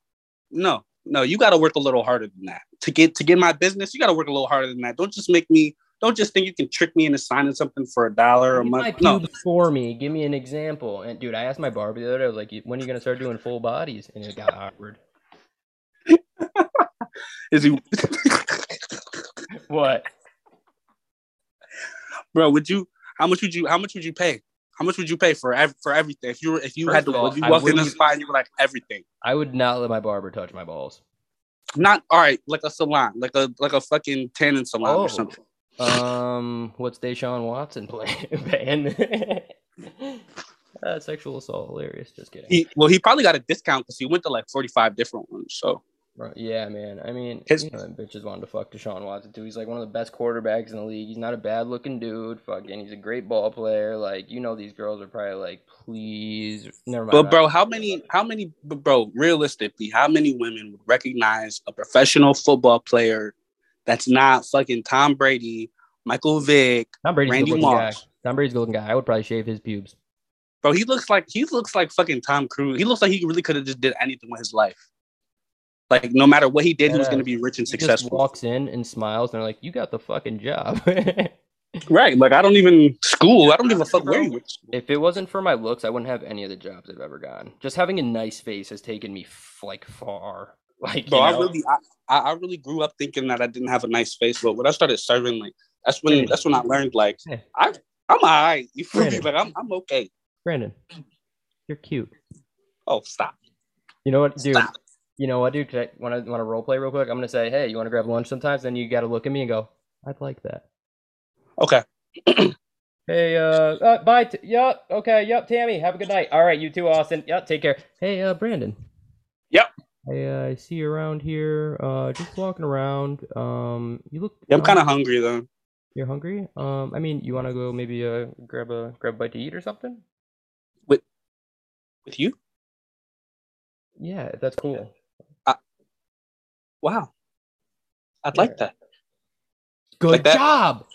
no, no, you got to work a little harder than that to get to get my business. You got to work a little harder than that. Don't just make me. Don't just think you can trick me into signing something for a dollar a month. No, for me. Give me an example. And dude, I asked my barber the other day. I was like, "When are you gonna start doing full bodies?" And it got awkward. Is he, What? bro? Would you? How much would you? How much would you pay? How much would you pay for ev- for everything? If you were, if you First had to, all, if you walked in the spot and you were like everything, I would not let my barber touch my balls. not all right, like a salon, like a like a fucking tanning salon Oh. or something. Um, what's Deshaun Watson playing? Uh, sexual assault, hilarious. Just kidding. He well, he probably got a discount because he went to like forty five different ones. So Bro, yeah, man. I mean, His- you know, them bitches wanted to fuck Deshaun Watson too. He's like one of the best quarterbacks in the league. He's not a bad looking dude. Fucking, he's a great ball player. Like, you know, these girls are probably like, please, never mind. But bro, how many? How many? but Bro, realistically, how many women would recognize a professional football player that's not fucking Tom Brady, Michael Vick? Tom Brady's Randy looking guy. Tom Brady's a good guy. I would probably shave his pubes. Bro, he looks like he looks like fucking Tom Cruise. He looks like he really could have just did anything with his life. Like no matter what he did, he was gonna be rich and He successful. walks in and smiles, and they're like, "You got the fucking job." Right? Like I don't even school. I don't give a fuck where you went. if it wasn't for my looks, I wouldn't have any of the jobs I've ever gotten. Just having a nice face has taken me f- like far. Like, Bro, I really, I, I really grew up thinking that I didn't have a nice face, but when I started serving, like that's when that's when I learned like I I'm alright. You feel me? Brandon. Like I'm I'm okay. Brandon, you're cute. Oh, stop. You know what, dude? Stop. You know what, dude? Can I, want to want to role play real quick? I'm gonna say, hey, you want to grab lunch sometimes? Then you got to look at me and go, I'd like that. Okay. Hey, uh, uh bye. T- yep. Okay. Yep. Tammy, have a good night. All right, you too, Austin. Yep. Take care. Hey, uh, Brandon. Yep. I, uh, I see you around here. Uh, just walking around. Um, you look. Yeah, I'm kind of hungry though. You're hungry? Um, I mean, you want to go maybe uh grab a grab a bite to eat or something? With with you? Yeah, that's cool. Wow. I'd Yeah. like that. Good Like that? job.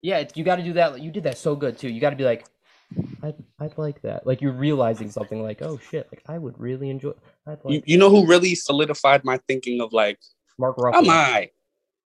Yeah, you got to do that. You did that so good too. You got to be like, I'd, I'd like that. Like you're realizing something. Like, oh shit, like I would really enjoy. I'd You, like you know who really solidified my thinking of like, Mark I'm Ruffalo. alright.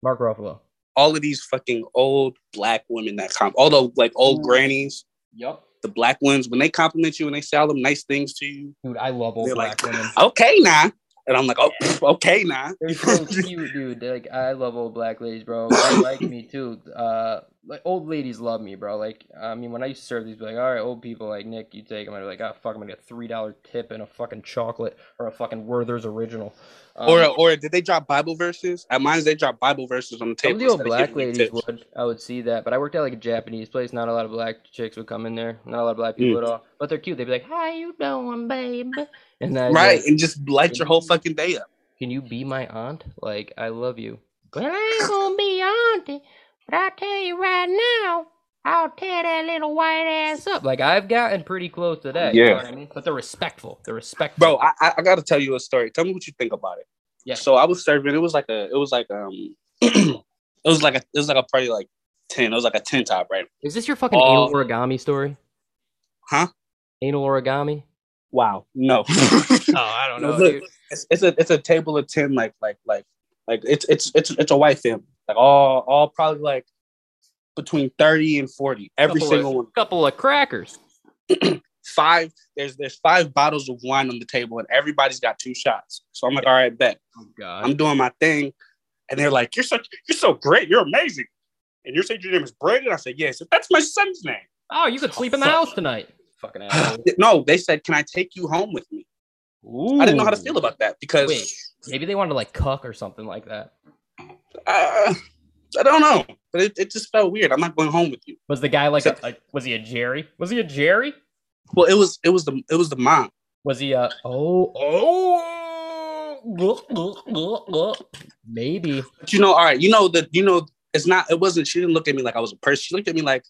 Mark Ruffalo. All of these fucking old black women that come, all the like old Ooh. grannies, Yep. the black ones, when they compliment you and they say all them nice things to you, Dude, I love old black like, women. okay now. And I'm like, oh, pff, okay now. They're so cute, dude. They're like, I love old black ladies, bro. They like me too. Uh, like old ladies love me, bro. Like, I mean, when I used to serve these, be like, all right, old people, like Nick, you take them. I'd be like, oh fuck, I'm gonna get three dollar tip and a fucking chocolate or a fucking Werther's original. Um, or or did they drop Bible verses? At mine, they drop Bible verses on the table. some of the old black ladies tips. would. I would see that, but I worked at like a Japanese place. Not a lot of black chicks would come in there. Not a lot of black people Mm. at all. But they're cute. They'd be like, "How you doing, babe?" And then right, and just light your whole fucking day up. Can you be my aunt? Like, I love you. Well, I ain't gonna be auntie, but I tell you right now, I'll tear that little white ass up. Like, I've gotten pretty close to that. You know Yeah. what I mean? But they're respectful. They're respectful. Bro, I, I I gotta tell you a story. Tell me what you think about it. Yeah. So I was serving. It was like a. It was like um. it was like a. It was like a party like ten. It was like a ten top, right? is this your fucking Oh. anal origami story? Huh? Anal origami? Wow. No. Oh, I don't know, dude. it's, it's a it's a table of ten. Like like like like it's it's it's it's a white family. Like all all probably like between thirty and forty. Every couple single of, one. Couple of crackers. Five. There's there's five bottles of wine on the table, and everybody's got two shots. So I'm like, all right, bet. Oh God. I'm doing my thing. And they're like, You're such you're so great, you're amazing. And you're saying your name is Brandon? I said, Yes, that's my son's name. oh, you could sleep in the fuck. house tonight. Fucking asshole. no, they said, Can I take you home with me? I didn't know how to feel about that because Wait. Maybe they wanted to like cuck or something like that. Uh, I don't know. But it, it just felt weird. I'm not going home with you. Was the guy like a, So- a was he a Jerry? Was he a Jerry? Well, it was it was the it was the mom. Was he a oh oh maybe But you know, all right, you know that you know it's not it wasn't she didn't look at me like I was a person. She looked at me like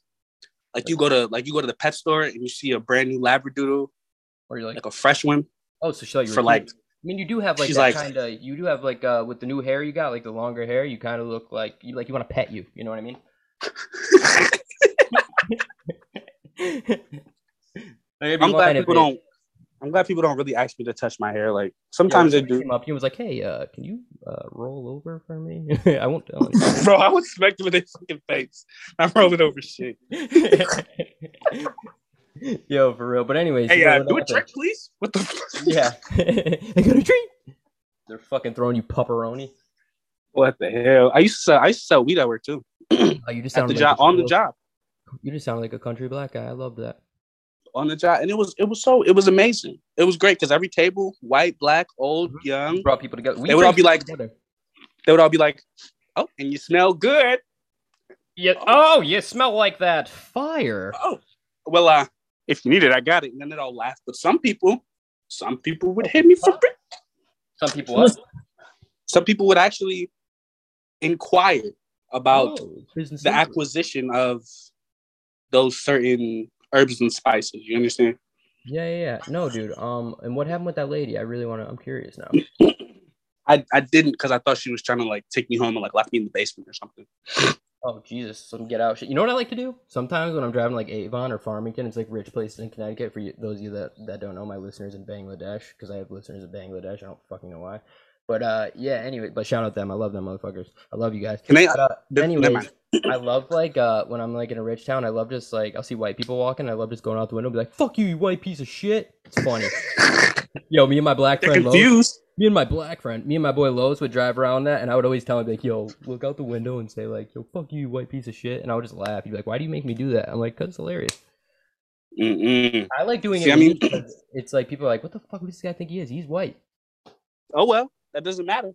like you go to like you go to the pet store and you see a brand new labradoodle, or you're like like a fresh one oh so she were for like. I mean you do have like She's that like- kind of you do have like uh with the new hair you got like the longer hair you kind of look like you like you want to pet you you know what I mean Maybe I'm glad people don't. I'm glad people don't really ask me to touch my hair. Like sometimes Yeah, they do. came up to you and was like hey uh can you uh roll over for me I won't tell anyone. Bro, I would smack them in their fucking face. I'm rolling over shit. Yo, for real. But anyways, Hey, you uh, do a happened? trick, please. What the? Fuck? Yeah, I got a treat. They're fucking throwing you pepperoni. What the hell? I used to sell, I used to sell weed at work too. Oh, you just At sound the like job, on the job, You just sound like a country black guy. I love that. on the job, and it was it was so it was amazing. It was great because every table, white, black, old, young, You brought people together. We They would all be like- together. they would all be like, "Oh, and you smell good." yeah. Oh, you smell like that fire. Oh, well, uh, if you need it, I got it. And then they'd all laugh. But some people, some people would hit me for free. Some people. What? some people would actually inquire about Oh, the acquisition of those certain herbs and spices. You understand? Yeah, yeah, yeah. No, dude. Um, and what happened with that lady? I really want to. I'm curious now. I, I didn't because I thought she was trying to like take me home and like lock me in the basement or something. Oh Jesus, some get out shit. You know what I like to do? Sometimes when I'm driving like Avon or Farmington, it's like rich places in Connecticut. For you, those of you that, that don't know, my listeners in Bangladesh, because I have listeners in Bangladesh. I don't fucking know why. But uh, yeah. Anyway, but shout out them. I love them motherfuckers. I love you guys. Can? But, uh, never anyways. I love like uh when I'm like in a rich town. I love just like I'll see white people walking. I love just going out the window, and be like, "Fuck you, you white piece of shit." It's funny. Yo, me and my black They're friend. Confused. me and my black friend, me and my boy Lowe's would drive around that, and I would always tell him like, "Yo, look out the window and say like, yo, fuck you, you white piece of shit," and I would just laugh. He'd be like, "Why do you make me do that?" I'm like, "Cause it's hilarious." Mm-mm. I like doing See, it I mean- it's like people are like, "What the fuck does this guy think he is? He's white." Oh well, that doesn't matter.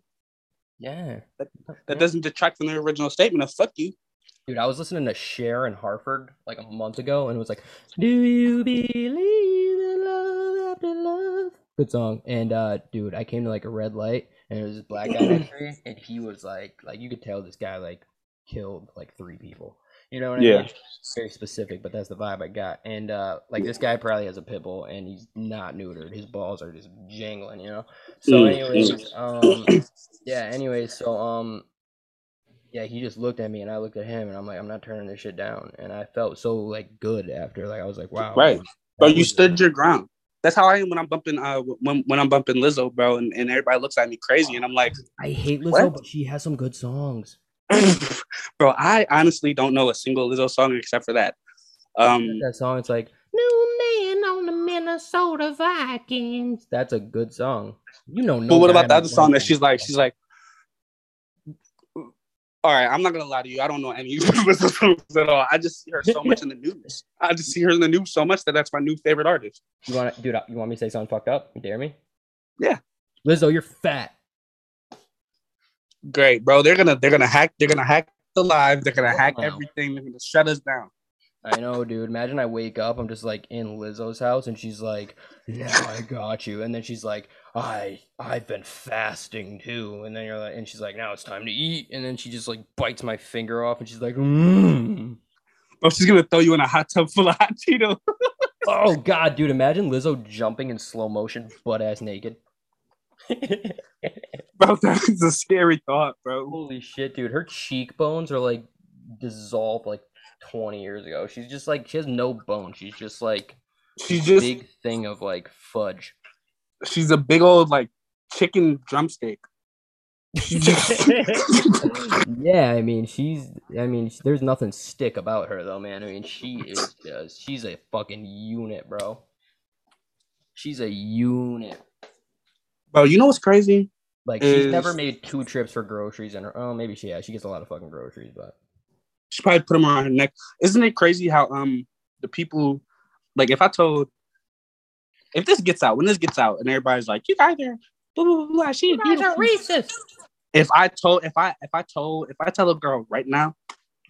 Yeah, That Yeah. doesn't detract from the original statement of "fuck you." dude. I was listening to Cher in Hartford like a month ago, and it was like, "Do you believe in love after love?" Good song. And uh, dude, I came to like a red light, and it was this black guy next to me, and he was like, like you could tell this guy like killed like three people. You know what I Yeah. mean? Very specific, but that's the vibe I got. And uh, like this guy probably has a pit bull, and he's not neutered. His balls are just jangling, you know. So, Mm, anyways, um, yeah. Anyways, so um, yeah, he just looked at me, and I looked at him, and I'm like, I'm not turning this shit down. And I felt so like good after. Like I was like, wow, Right. But you stood your ground. That's how I am when I'm bumping uh when when I'm bumping Lizzo, bro, and, and everybody looks at me crazy, and I'm like, I hate Lizzo, What? but she has some good songs. bro, I honestly don't know a single Lizzo song except for that. Um, that song, it's like New Man on the Minnesota Vikings. That's a good song. You know, no but what about the other song that she's like, she's like, all right, I'm not gonna lie to you, I don't know any Lizzo songs at all. I just see her so much in the news. I just see her in the news so much that that's my new favorite artist. You want to, dude? You want me to say something fucked up? You dare me? Yeah. Lizzo, you're fat. Great, bro. They're gonna they're gonna hack they're gonna hack the live. They're gonna hack Wow. everything. They're gonna shut us down. I know, dude. Imagine I wake up, I'm just like in Lizzo's house, and she's like, "Yeah, I got you," and then she's like, "I, I've been fasting too," and then you're like, and she's like, "Now it's time to eat," and then she just like bites my finger off, and she's like, mm. Bro, she's gonna throw you in a hot tub full of hot Cheetos. "Oh God, dude! Imagine Lizzo jumping in slow motion, butt ass naked." Bro, that is a scary thought, bro. Holy shit, dude! Her cheekbones are like dissolved like 20 years ago. She's just like she has no bone. She's just like She's just big thing of like fudge. she's a big old like chicken drumstick. yeah, I mean, she's. I mean, there's nothing stick about her though, man. I mean, she is just. She's a fucking unit, bro. She's a unit. Bro, you know what's crazy? Like she's never made two trips for groceries, and her. Oh, maybe she has. She gets a lot of fucking groceries, but She probably put them on her neck. Isn't it crazy how um the people like if I told if this gets out, when this gets out and everybody's like, you guys are blah blah blah, blah she racist. if I told if I if I told if I tell a girl right now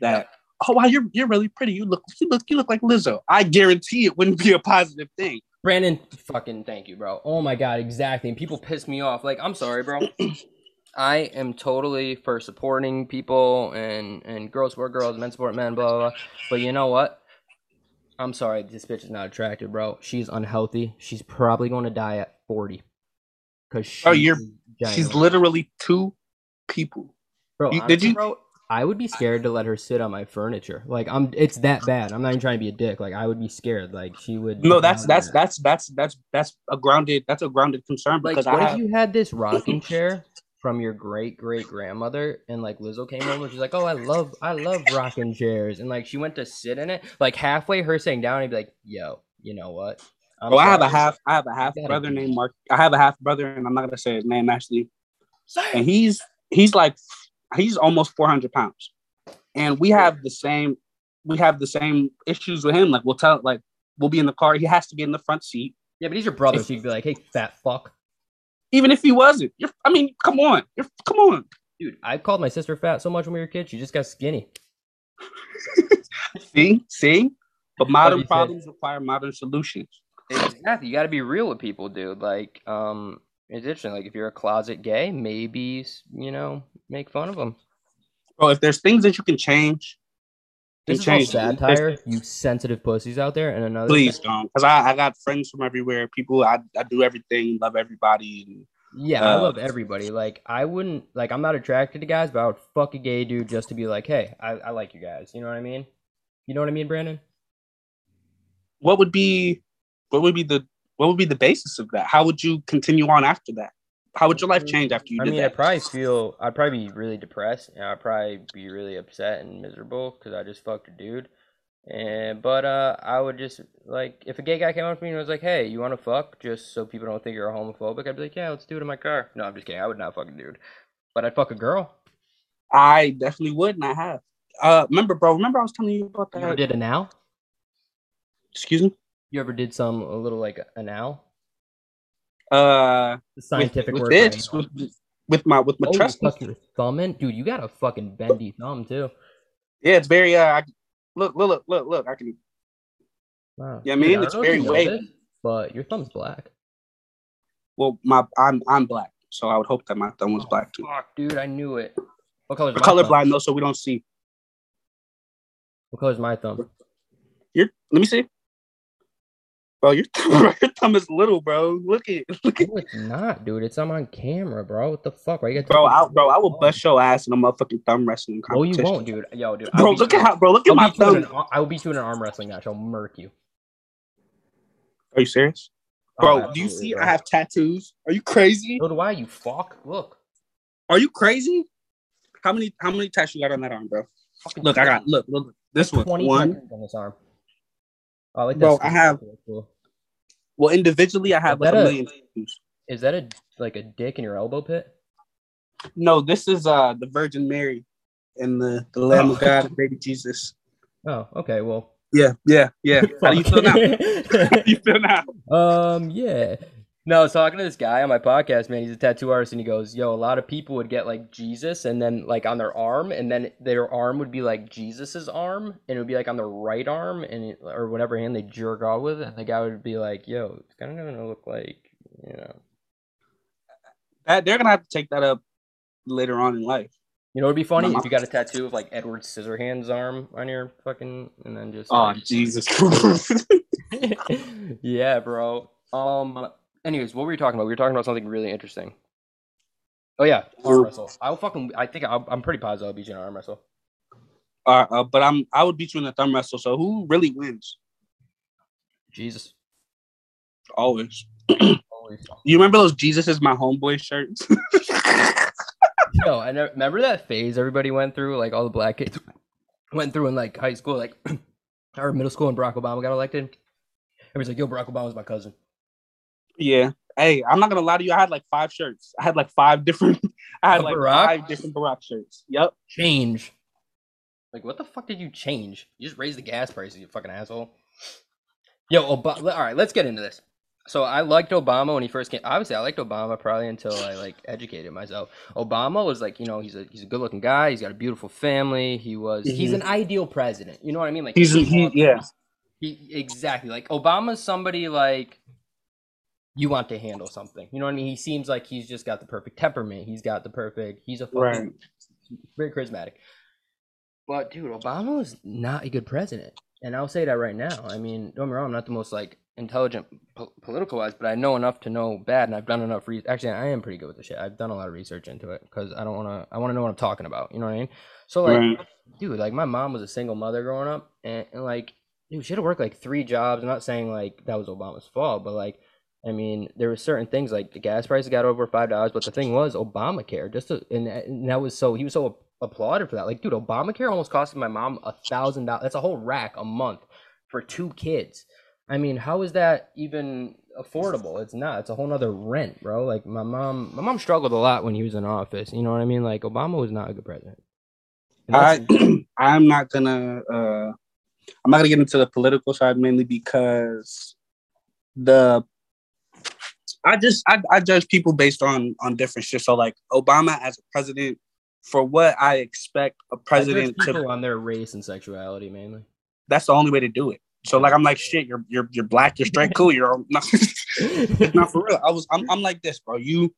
that oh wow you're you're really pretty you look you look you look like Lizzo I guarantee it wouldn't be a positive thing. Brandon, fucking thank you, bro. Oh my god, exactly. And people piss me off. Like, I'm sorry, bro. I am totally for supporting people and and girls support girls, men support men, blah blah. blah. But you know what? I'm sorry, this bitch is not attractive, bro. She's unhealthy. She's probably going to die at 40. Cause she Oh, you're- is She's literally two people. Bro, you- did you- Bro, I would be scared to let her sit on my furniture. Like, I'm. It's that bad. I'm not even trying to be a dick. Like, I would be scared. Like, she would. No, that's that's that's that's that's that's a grounded that's a grounded concern Like, because what I if you had this rocking chair from your great great grandmother, and like Lizzo came over, she's like, "Oh, I love, I love rocking chairs," and like she went to sit in it, like halfway her saying down, he'd be like, "Yo, you know what?" I'm Well, I have a half. I have a half brother named Mark. I have a half brother, and I'm not gonna say his name actually. And he's he's like he's almost 400 pounds, and we have the same we have the same issues with him. Like we'll tell like we'll be in the car. He has to be in the front seat, Yeah, but he's your brother, so you'd be like, "Hey, fat fuck." even if he wasn't. You're, I mean, come on, You're, come on. Dude, I called my sister fat so much when we were kids. She just got skinny. See, see. But modern said- problems require modern solutions. Exactly. You got to be real with people, dude. Like, um, It's interesting. Like if you're a closet gay, maybe you know make fun of them. Well, if there's things that you can change, This is all change them. satire, you sensitive pussies out there. And another Please thing- don't, because I, I got friends from everywhere. People, I, I do everything, love everybody. And Yeah, I Uh, love everybody. Like, I wouldn't like. I'm not attracted to guys, but I would fuck a gay dude just to be like, hey, I, I like you guys. You know what I mean? You know what I mean, Brandon? what would be, what would be the, what would be the basis of that? How would you continue on after that? How would your life change after you I did mean, I probably feel I'd probably be really depressed, and I'd probably be really upset and miserable because I just fucked a dude. And but uh, I would just like if a gay guy came up to me and was like, "Hey, you want to fuck?" Just so people don't think you're a homophobic, I'd be like, "Yeah, let's do it in my car." No, I'm just kidding. I would not fuck a dude, but I'd fuck a girl. I definitely would, and I have. Uh, remember, bro? Remember I was telling you about that. You did it now? Excuse me. You ever did some a little like an owl? Uh, The scientific with, word. with this, with, with my with my Oh, trust. tuck your thumb in, dude. You got a fucking bendy thumb too. Yeah, it's very. Uh, I, look, look, look, look, look. I can. Wow. Yeah, Dude, man, don't it's if very you wavy. this, but your thumb's black. Well, my I'm I'm black, so I would hope that my thumb was black too. Fuck, dude, I knew it. What color? We're my thumb? colorblind though, so we don't see. What color's my thumb? Your let me see. Bro, your thumb, your thumb is little, bro. Look at look at No, it's not, dude. It's I'm on camera, bro. What the fuck? Bro. I, bro, I will bust your ass in a motherfucking thumb wrestling No, you competition. won't, dude. Yo, dude. Bro, look at how, bro. Look at I'll my beat you in thumb. an I will beat you in an arm wrestling match. I'll murk you. Are you serious, Oh, bro? do you see? bro. I have tattoos. Are you crazy? So do I. You fuck. Look. Are you crazy? How many how many tattoos you got on that arm, bro? Fucking Look, I got look look this one. twenty One. on this arm. Oh, I like that. Bro, I have- cool. Well, individually, I have like a a- million tattoos. Is that a like a dick in your elbow pit? No, this is uh the Virgin Mary and the the Lamb of God, baby Jesus. Oh, okay. Well, Yeah, yeah, yeah. How do you feel now? How do you feel now? Um, yeah. No, I was talking to this guy on my podcast, man. He's a tattoo artist, and he goes, "Yo, a lot of people would get like Jesus, and then like on their arm, and then their arm would be like Jesus's arm, and it would be like on their right arm, and it, or whatever hand they jerk off with, and the guy would be like, "Yo, it's kind of gonna look like, you know, That they're gonna have to take that up later on in life. you know, it'd be funny if you got a tattoo of like Edward Scissorhands' arm on your fucking, and then just Oh like- Jesus! yeah, bro. Um. Anyways, what were we talking about? We were talking about something really interesting. Oh yeah, arm wrestle. I'll fucking. I think I'll, I'm pretty positive I'll beat you in an arm wrestle. uh, uh, but I'm I would beat you in a thumb wrestle. So who really wins? Jesus. Always. Always. You remember those Jesus is my homeboy shirts? Yo, I never, remember that phase everybody went through, like all the black kids went through in like high school, like or middle school, and Barack Obama got elected. Everybody's like, "Yo, Barack Obama's my cousin." Yeah. Hey, I'm not gonna lie to you. I had like five shirts. I had like five different. I had Of like Barack? five different Barack shirts. Yep. Change. Like, what the fuck did you change? You just raised the gas prices, you fucking asshole. Yo, Obama. All right, let's get into this. So I liked Obama when he first came. Obviously, I liked Obama probably until I like educated myself. Obama was like, you know, he's a he's a good looking guy. He's got a beautiful family. He was mm-hmm. he's an ideal president. You know what I mean? Like He's he, yeah. he exactly like Obama's somebody like you want to handle something. You know what I mean? He seems like he's just got the perfect temperament. He's got the perfect. He's a fucking Right. very charismatic. But dude, Obama was not a good president, and I'll say that right now. I mean, don't get me wrong, I'm not the most like intelligent po- political wise, but I know enough to know bad, and I've done enough. Re- Actually, I am pretty good with the shit. I've done a lot of research into it because I don't want to. I want to know what I'm talking about. You know what I mean? So like, Right. dude, like my mom was a single mother growing up, and, and like, dude, she had to work like three jobs. I'm not saying like that was Obama's fault, but like, I mean, there were certain things like the gas prices got over five dollars, but the thing was Obamacare. Just to, and, and that was so he was so applauded for that. Like, dude, Obamacare almost costed my mom a thousand dollars. That's a whole rack a month for two kids. I mean, how is that even affordable? It's not. It's a whole nother rent, bro. Like my mom, my mom struggled a lot when he was in office. You know what I mean? Like Obama was not a good president. I I'm not gonna uh I'm not gonna get into the political side mainly because the I just I, I judge people based on on different shit. So like Obama as a president, for what I expect a president to on their race and sexuality mainly. that's the only way to do it. So like I'm like shit. You're you're you're black. You're straight. Cool. You're not, not for real. I was I'm I'm like this, bro. You,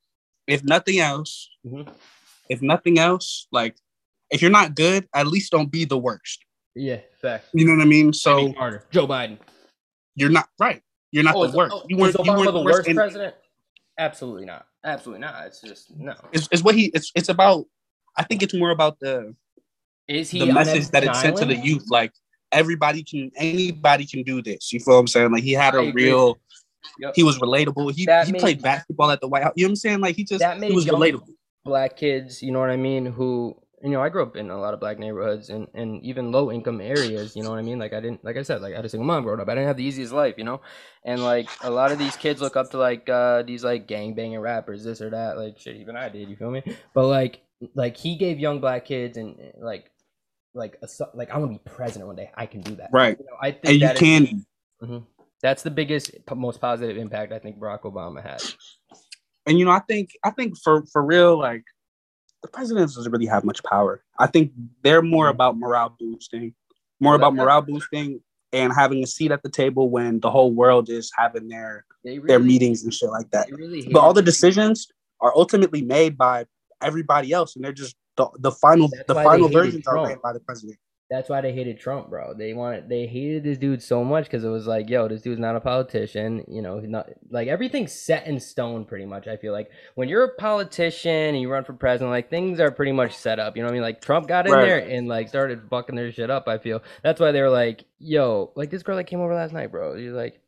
if nothing else, Mhm. if nothing else, like if you're not good, at least don't be the worst. Yeah, fact. You know what I mean? Jimmy So Carter, Joe Biden. you're not right. You're not Oh, the worst. oh, you weren't. You weren't the worst. worst president? Absolutely not. Absolutely not. It's just no. It's, it's what he. It's it's about. I think it's more about the Is he the message that it sent to the youth. Like everybody can, anybody can do this. You feel what I'm saying? Like he had a real. Yep. He was relatable. He That he made- played basketball at the White House. You know what I'm saying? Like he just That he made was young- relatable. black kids, you know what I mean, who you know, I grew up in a lot of black neighborhoods and, and even low income areas, you know what I mean? Like I didn't like I said, like I had a single mom growing up. I didn't have the easiest life, you know? And like a lot of these kids look up to like uh these like gang banging rappers, this or that, like shit even I did, you feel me? But like like he gave young black kids and like like a, like I want to be president one day. I can do that. Right. You know, I think And you that is- can. Mhm. That's the biggest, most positive impact I think Barack Obama had. And you know, I think I think for for real, like the president doesn't really have much power. I think they're more Mhm. about morale boosting, more about morale boosting and having a seat at the table when the whole world is having their really, their meetings and shit like that. Really But all the decisions are ultimately made by everybody else, and they're just the, the final That's the final versions are made by the president. That's why they hated Trump, bro. They wanted they hated this dude so much because it was like, yo, this dude's not a politician. You know, he's not like everything's set in stone pretty much. I feel like when you're a politician and you run for president, like things are pretty much set up. You know what I mean? Like Trump got in Right. there and like started fucking their shit up. I feel that's why they were like, yo, like this girl that came over last night, bro. She's like,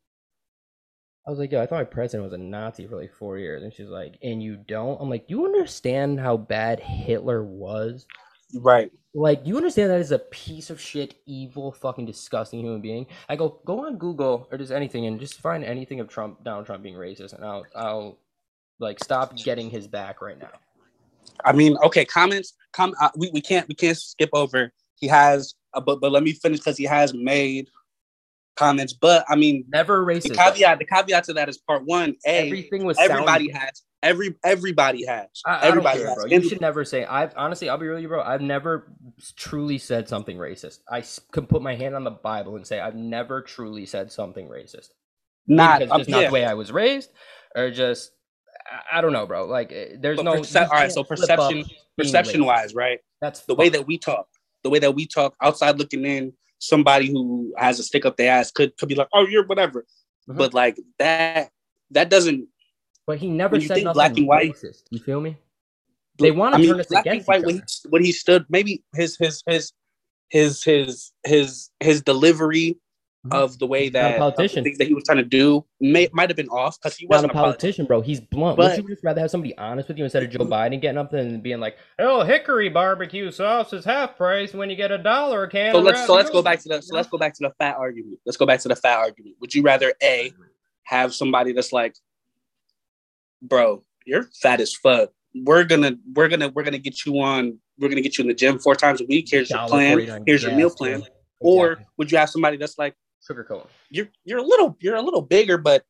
I was like, yo, I thought my president was a Nazi for like four years, and she's like, and you don't? I'm like, do you understand how bad Hitler was? Right. Like, you understand that is a piece of shit, evil, fucking disgusting human being? I go, go on Google or just anything and just find anything of Trump, Donald Trump being racist, and I'll, I'll, like, stop getting his back right now. I mean, okay, comments. Com- uh, we, we can't we can't skip over. He has, uh, but but let me finish because he has made comments. But I mean, Never the racist. caveat the caveat to that is part one. A Everything was everybody sound- has every everybody has I, I everybody don't care, has. bro. You should never say. I've honestly, I'll be real, with you, bro. I've never truly said something racist. I can put my hand on the Bible and say I've never truly said something racist. not because just not the way I was raised, or just I, I don't know, bro. Like, eh, there's But no. perce- all right, so perception- perception wise, right? That's The way that we talk, the way that we talk outside looking in, somebody who has a stick up their ass could could be like, oh, you're whatever. Mhm. But like that, that doesn't. But he never when said nothing black and white- racist. You feel me? They wanna I mean, turn us against white when he, when he stood. Maybe his his his his his his his delivery Mhm. of the way a that politician. things that he was trying to do may might have been off because he wasn't a politician. politician, bro. He's blunt. But- Would you just rather have somebody honest with you instead of Joe Biden getting up there and being like, "Oh, hickory barbecue sauce is half price when you get a dollar a can." So let's so let's go back to the so let's go back to the fat argument. Let's go back to the fat argument. Would you rather a have somebody that's like, bro, you're fat as fuck. We're gonna we're gonna we're gonna get you on. We're gonna get you in the gym four times a week. Here's your plan. Here's your meal plan. Or would you have somebody that's like, sugar coat. you're you're a little you're a little bigger, but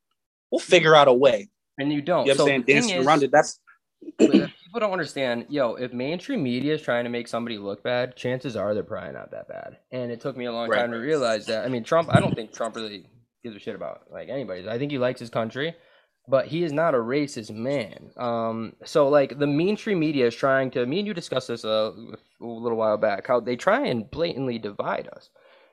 we'll figure out a way. And you don't. You know so I'm saying? Dancing is- around it. That's people don't understand, yo, if mainstream media is trying to make somebody look bad, chances are they're probably not that bad. And it took me a long Right. time to realize that. I mean, Trump, I don't think Trump really gives a shit about like anybody. I think he likes his country, but he is not a racist man. Um, so like the mainstream media is trying to. Me and you discussed this a, a little while back. How they try and blatantly divide us.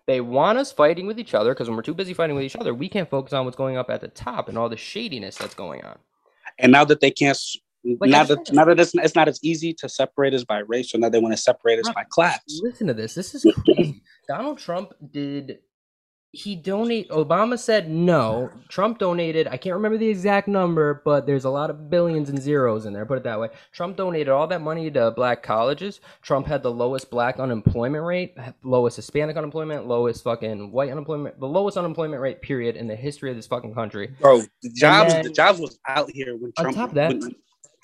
They want us fighting with each other because when we're too busy fighting with each other, we can't focus on what's going up at the top and all the shadiness that's going on. and now that they can't. Like, now that now that it's, it's not as easy to separate us by race, so now they want to separate us Right. by class. Listen to this. This is crazy. Donald Trump did. He donate. Obama said no. Trump donated. I can't remember the exact number, but there's a lot of billions and zeros in there. Put it that way. Trump donated all that money to black colleges. Trump had the lowest black unemployment rate, lowest Hispanic unemployment, lowest fucking white unemployment, the lowest unemployment rate period in the history of this fucking country. Bro, the jobs then- the jobs was out here when On top of that, when-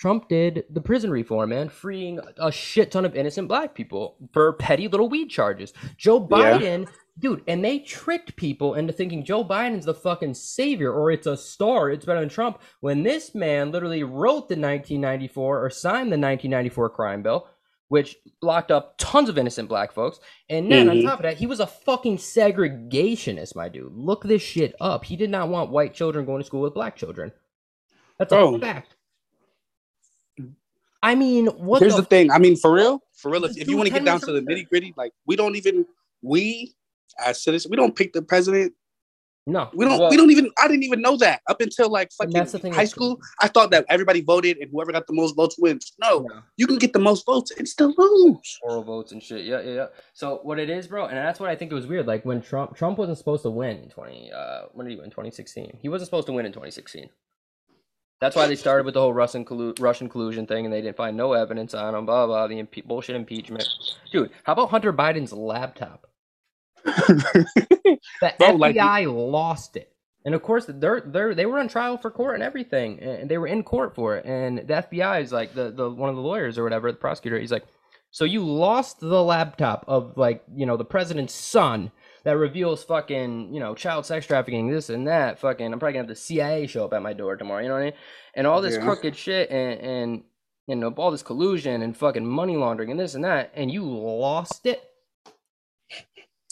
Trump did the prison reform, man, freeing a shit ton of innocent black people for petty little weed charges. Joe Yeah. Biden, dude, and they tricked people into thinking Joe Biden's the fucking savior or it's a star, it's better than Trump, when this man literally wrote the 1994 or signed the 1994 crime bill, which locked up tons of innocent black folks. And then on Mhm. top of that, he was a fucking segregationist, my dude. Look this shit up. He did not want white children going to school with black children. That's a Bro. fact. I mean, what Here's the, the thing. I mean, for real, for real. If, if you want to get down to the nitty gritty, like we don't even we as citizens, we don't pick the president. no, We don't. Well, we don't even. I didn't even know that up until like fucking that's the thing high school. I thought that everybody voted and whoever got the most votes wins. No, no. you can get the most votes and still lose. oral votes and shit. Yeah, yeah, yeah. So what it is, bro, and that's what I think it was weird. Like when Trump Trump wasn't supposed to win in twenty uh when did he win? Twenty sixteen. He wasn't supposed to win in twenty sixteen. That's why they started with the whole Russian collu- Russian collusion thing, and they didn't find no evidence on him. Blah blah. The impe- bullshit impeachment, dude. How about Hunter Biden's laptop? The Bro, like- FBI lost it, and of course they're they they were on trial for court and everything, and they were in court for it. And the FBI is like the the one of the lawyers or whatever, the prosecutor. He's like, so you lost the laptop of like you know the president's son that reveals fucking you know child sex trafficking, this and that. Fucking, I'm probably gonna have the CIA show up at my door tomorrow. You know what I mean? And all this Yeah. crooked shit and and you know all this collusion and fucking money laundering and this and that, and you lost it.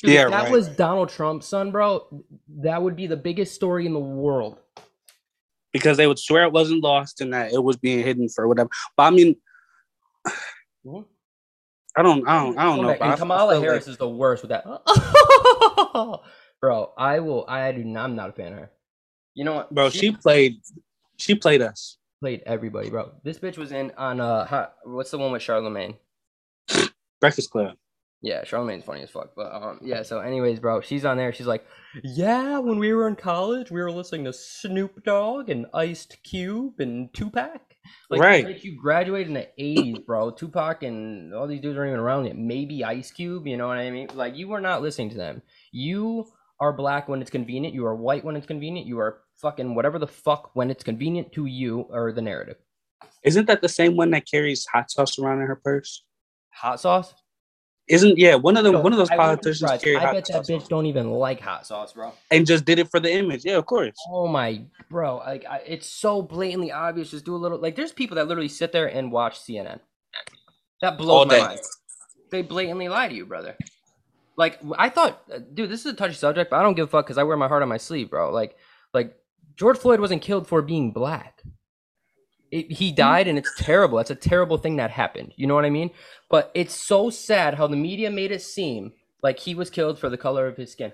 Dude, if Yeah, that right. was Donald Trump's son, bro. That would be the biggest story in the world. because they would swear it wasn't lost and that it was being hidden for whatever. But I mean, Mhm. I don't, I don't, I don't know. I- Kamala feel Harris like- is the worst with that. bro, I will. I do. Not, I'm not a fan of her. You know what, bro, she played, she played us. played everybody, bro. This bitch was in on uh, hot, what's the one with Charlemagne? Breakfast Club. Yeah, Charlemagne's funny as fuck. But um, yeah. So, anyways, bro, she's on there. She's like, yeah, when we were in college, we were listening to Snoop Dogg and Ice Cube and Tupac. Like, Right. Like you graduated in the '80s, bro. Tupac and all these dudes aren't even around yet. Maybe Ice Cube. You know what I mean? Like you were not listening to them. You are black when it's convenient. You are white when it's convenient. You are fucking whatever the fuck when it's convenient to you or the narrative. Isn't that the same one that carries hot sauce around in her purse? Hot sauce. Isn't yeah one of the Yo, one of those I politicians carry I bet that bitch don't even like hot sauce, bro. and just did it for the image. Yeah, of course. Oh my, bro! Like, I, it's so blatantly obvious. Just do a little. Like, there's people that literally sit there and watch CNN. That blows All my day. mind. They blatantly lie to you, brother. Like, I thought, uh, dude, this is a touchy subject, but I don't give a fuck because I wear my heart on my sleeve, bro. Like, like George Floyd wasn't killed for being black. It, he died, and it's terrible. That's a terrible thing that happened. You know what I mean? But it's so sad how the media made it seem like he was killed for the color of his skin.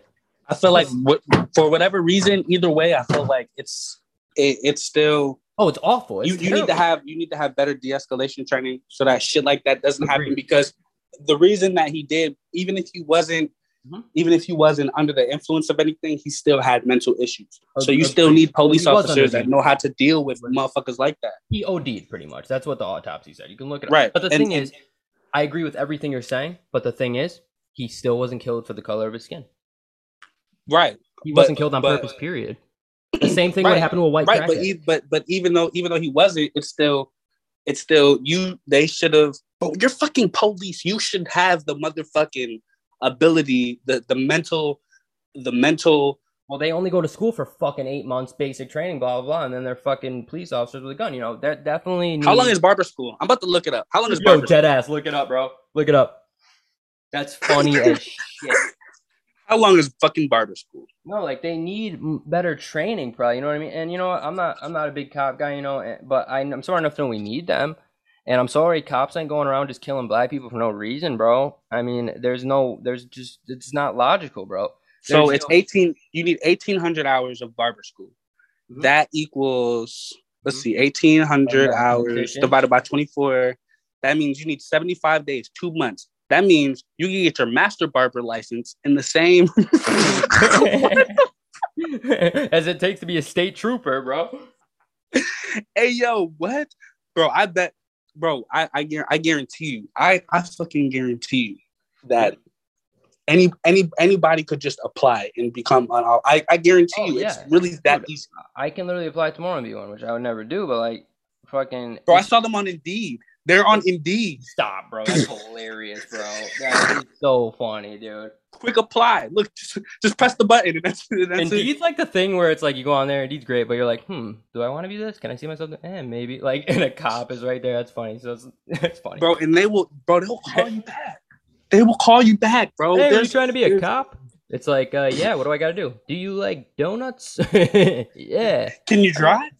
I feel like what, for whatever reason, either way, I feel like it's it, it's still Oh, it's awful. It's you, you need to have you need to have better de-escalation training so that shit like that doesn't happen because the reason that he did even if he wasn't Mhm. even if he wasn't under the influence of anything he still had mental issues so you still need police he officers that know how to deal with Right. motherfuckers like that he OD'd pretty much. That's what the autopsy said. You can look it up. Right. But the And- thing and- is, I agree with everything you're saying. But the thing is, he still wasn't killed for the color of his skin. right He But- wasn't killed on but- purpose. Period. The same thing would happen to a white right but crackhead. e- but but even though even though he wasn't it's still it's still you they should have but you're fucking police you should have the motherfucking ability the the mental the mental well, they only go to school for fucking eight months, basic training, blah blah blah, and then they're fucking police officers with a gun. You know, that definitely. how long is barber school i'm about to look it up how long is Yo, barber school? dead ass? Look it up, bro. Look it up. That's funny as shit. how long is fucking barber school No, like they need better training, probably. You know what I mean? And you know what? I'm not, I'm not a big cop guy, you know, but I, I'm smart enough to know we need them. And I'm sorry, cops ain't going around just killing black people for no reason, bro. I mean, there's no, there's just, it's not logical, bro. so it's no- 18 you need 1800 hours of barber school Mhm. that equals let's Mhm. see 1800 And, uh, hours divided by 24 that means you need 75 days two months that means you can get your master barber license in the same As it takes to be a state trooper, bro. hey yo what bro i bet bro i i, I guarantee you i i fucking guarantee you that any any anybody could just apply and become an i i guarantee Oh, you it's yeah. really that Dude. easy I can literally apply tomorrow and be one, which I would never do, but like, fucking. bro i saw them on indeed they're on indeed Stop, bro. That's hilarious, bro. That is so funny, dude. Quick apply. Look, just, just press the button and that's, and that's it. Indeed's like the thing where it's like you go on there, Indeed's great, but you're like, hmm, do I want to be this? Can I see myself? Eh, maybe. Like, and a cop is right there. That's funny. So it's, it's funny. bro. And they will, bro. They'll call you back. They will call you back, bro. hey, are you trying to be a cop? It's like, uh, yeah. What do I got to do? Do you like donuts? yeah. Can you drive?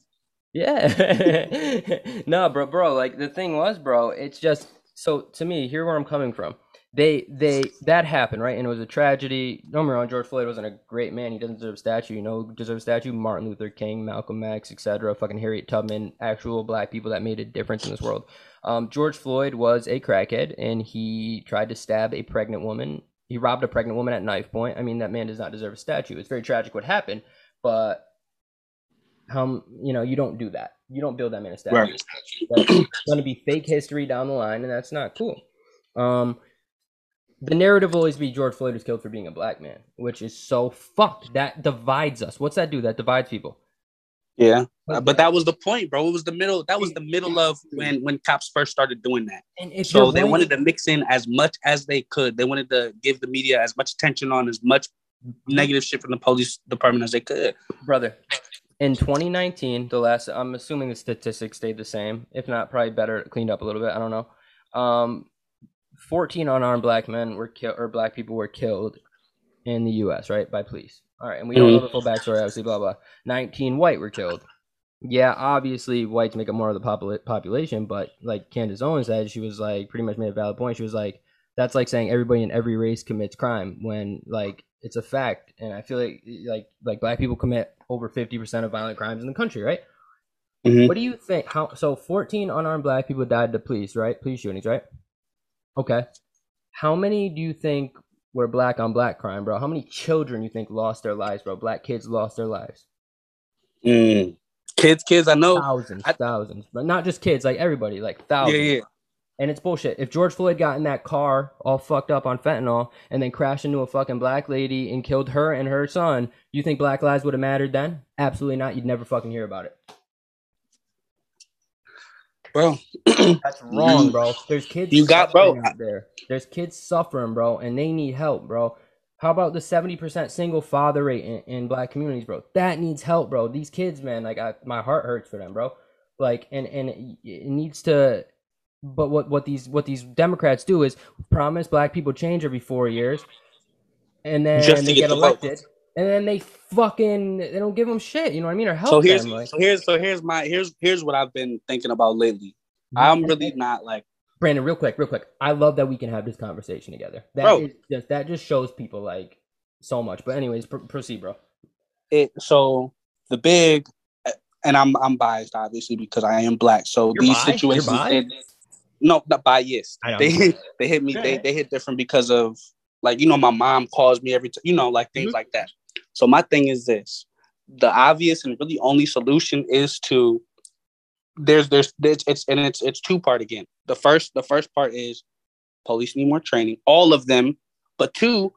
Yeah. no, bro, bro. Like the thing was, bro. It's just so to me. Here where I'm coming from. They they that happened right, and it was a tragedy. Don't get me wrong. George Floyd wasn't a great man. He doesn't deserve a statue. You know, who deserves a statue. Martin Luther King, Malcolm X, etc. Fucking Harriet Tubman. Actual black people that made a difference in this world. Um, George Floyd was a crackhead, and he tried to stab a pregnant woman. He robbed a pregnant woman at knife point. I mean, that man does not deserve a statue. It's very tragic what happened, but how you know you don't do that. You don't build that man a statue. Right. That's going to be fake history down the line, and that's not cool. Um, the narrative will always be George Floyd was killed for being a black man, which is so fucked. That divides us. What's that do? That divides people. Yeah, Uh, but that was the point, bro. It was the middle. That was the middle of when when cops first started doing that. And So they going- wanted to mix in as much as they could. They wanted to give the media as much attention on as much negative shit from the police department as they could. brother. In 2019, the last I'm assuming the statistics stayed the same. If not, probably better, cleaned up a little bit. I don't know. Um, 14 unarmed black men were killed, or black people were killed in the U.S. Right by police. All right, and we don't know the full backstory. Obviously, blah blah. 19 white were killed. Yeah, obviously whites make up more of the popula- population, but like Candace Owens said, she was like pretty much made a valid point. She was like, that's like saying everybody in every race commits crime when like it's a fact. And I feel like like like black people commit over fifty percent of violent crimes in the country, right? Mhm. What do you think? How so? Fourteen unarmed black people died to police, right? Police shootings, right? Okay. How many do you think were black on black crime, bro? How many children you think lost their lives, bro? Black kids lost their lives. Mm. Kids, kids, I know. Thousands, I- thousands, but not just kids, like everybody, like thousands. Yeah, yeah. And it's bullshit. If George Floyd got in that car all fucked up on fentanyl and then crashed into a fucking black lady and killed her and her son, you think black lives would have mattered then? Absolutely not. You'd never fucking hear about it. Bro, That's wrong, bro. There's kids You got- bro, out there. There's kids suffering, bro, and they need help, bro. How about the 70% single father rate in, in black communities, bro? That needs help, bro. These kids, man, like I, my heart hurts for them, bro. Like and and it, it needs to but what what these what these Democrats do is promise black people change every 4 years and then Just to they get get the vote. Elected and then they fucking they don't give them shit, you know what I mean? Or help so here's them like so here's so here's my here's here's what I've been thinking about lately. I'm really not like Brandon, real quick, real quick. I love that we can have this conversation together. That Bro. is just that just shows people like so much. But anyways, pr- proceed, bro. it. So the big, and I'm I'm biased obviously because I am black. So You're these biased? You're situations, they- no, not biased. I. They they hit me. They they hit different because of like you know my mom calls me every time. You know like things Mhm. like that. So my thing is this: the obvious and really only solution is to there's there's it's, it's and it's it's two part again. The first the first part is police need more training, all of them. But two,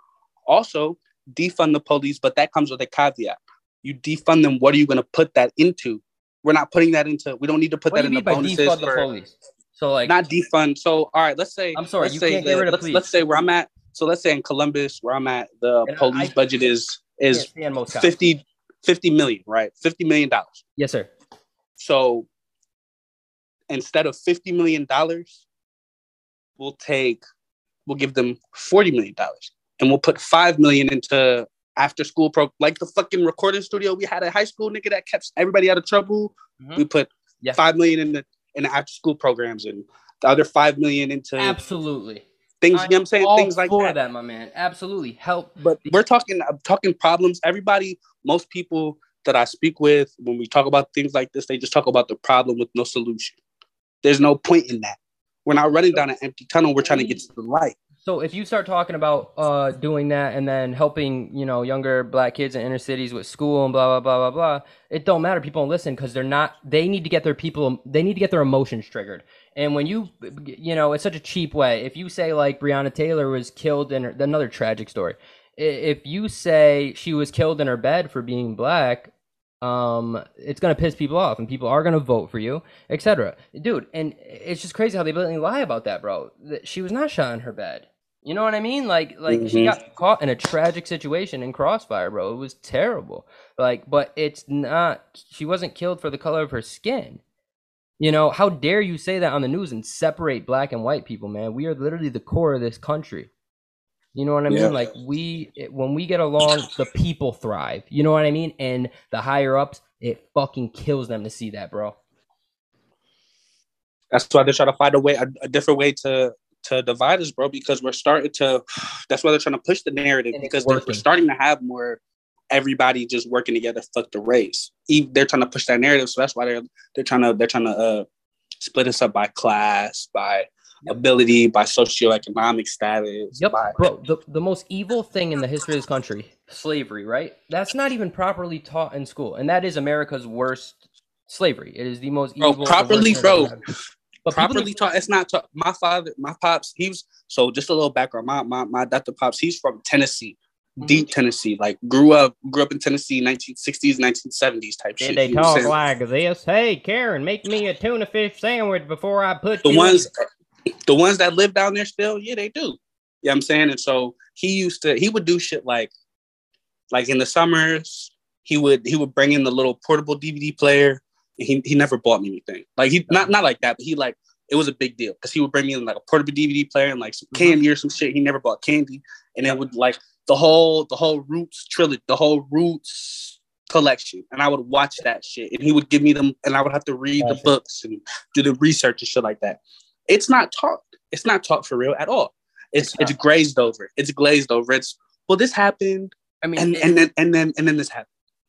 also defund the police, but that comes with a caveat. You defund them. What are you going to put that into? We're not putting that into. We don't need to put What that in the bonuses defund the for police? So like not defund. So all right, let's say I'm sorry, let's you say can't get rid of let's, police. let's say where I'm at. So let's say in Columbus, where I'm at, the And police I- budget is is most 50, 50 million, right? 50 million dollars. Yes, sir. So instead of 50 million dollars, we'll take we'll give them 40 million dollars and we'll put 5 million into after school pro like the fucking recording studio we had at high school nigga that kept everybody out of trouble. Mhm. We put Yeah. 5 million in the in the after school programs and the other 5 million into Absolutely. Things, you know what I'm saying? Things like for that. that, my man. Absolutely. Help. But we're talking I'm talking problems. Everybody, most people that I speak with, when we talk about things like this, they just talk about the problem with no solution. There's no point in that. We're not running down an empty tunnel. We're trying to get to the light. So if you start talking about uh doing that and then helping, you know, younger black kids in inner cities with school and blah blah blah blah blah, it don't matter. People don't listen because they're not. They need to get their people. They need to get their emotions triggered. And when you, you know, it's such a cheap way. If you say like Breonna Taylor was killed in her, another tragic story. If you say she was killed in her bed for being black, um, it's gonna piss people off, and people are gonna vote for you, etc. Dude, and it's just crazy how they blatantly lie about that, bro. That She was not shot in her bed. You know what I mean? Like like she Mhm. got caught in a tragic situation in Crossfire, bro. It was terrible. Like, but it's not. She wasn't killed for the color of her skin. You know, how dare you say that on the news and separate black and white people, man? We are literally the core of this country. You know what I mean? Yeah. Like we, it, when we get along, the people thrive. You know what I mean? And the higher ups, it fucking kills them to see that, bro. That's why they're trying to find a way, a, a different way to to divide us, bro. Because we're starting to. That's why they're trying to push the narrative because we're starting to have more everybody just working together. Fuck the race. They're trying to push that narrative, so that's why they're they're trying to they're trying to uh, split us up by class, by Yep. ability, by socioeconomic status. Yep, by, bro. The, the most evil thing in the history of this country, slavery, right? That's not even properly taught in school, and that is America's worst slavery. It is the most evil. the properly, bro. But properly taught. It's not taught. My father, my pops, he was so just a little background. My my my Dr. Pops, he's from Tennessee. Deep Tennessee. Like grew up grew up in Tennessee, 1960s, 1970s type Did shit. they talk like this? Hey, Karen, make me a tuna fish sandwich before I put the you ones the ones that live down there still, yeah, they do. You know what I'm saying? And so he used to he would do shit like like in the summers, he would he would bring in the little portable DVD player. And he he never bought me anything. Like he not not like that, but he like it was a big deal because he would bring me in like a portable DVD player and like some Mhm. candy or some shit. He never bought candy, and it would like the whole the whole Roots trilogy, the whole Roots collection, and I would watch that shit, and he would give me them, and I would have to read the books and do the research and shit like that. It's not taught. It's not taught for real at all. It's It's it's glazed over. It's glazed over. It's well, this happened, I mean, and it- and then and then and then this happened.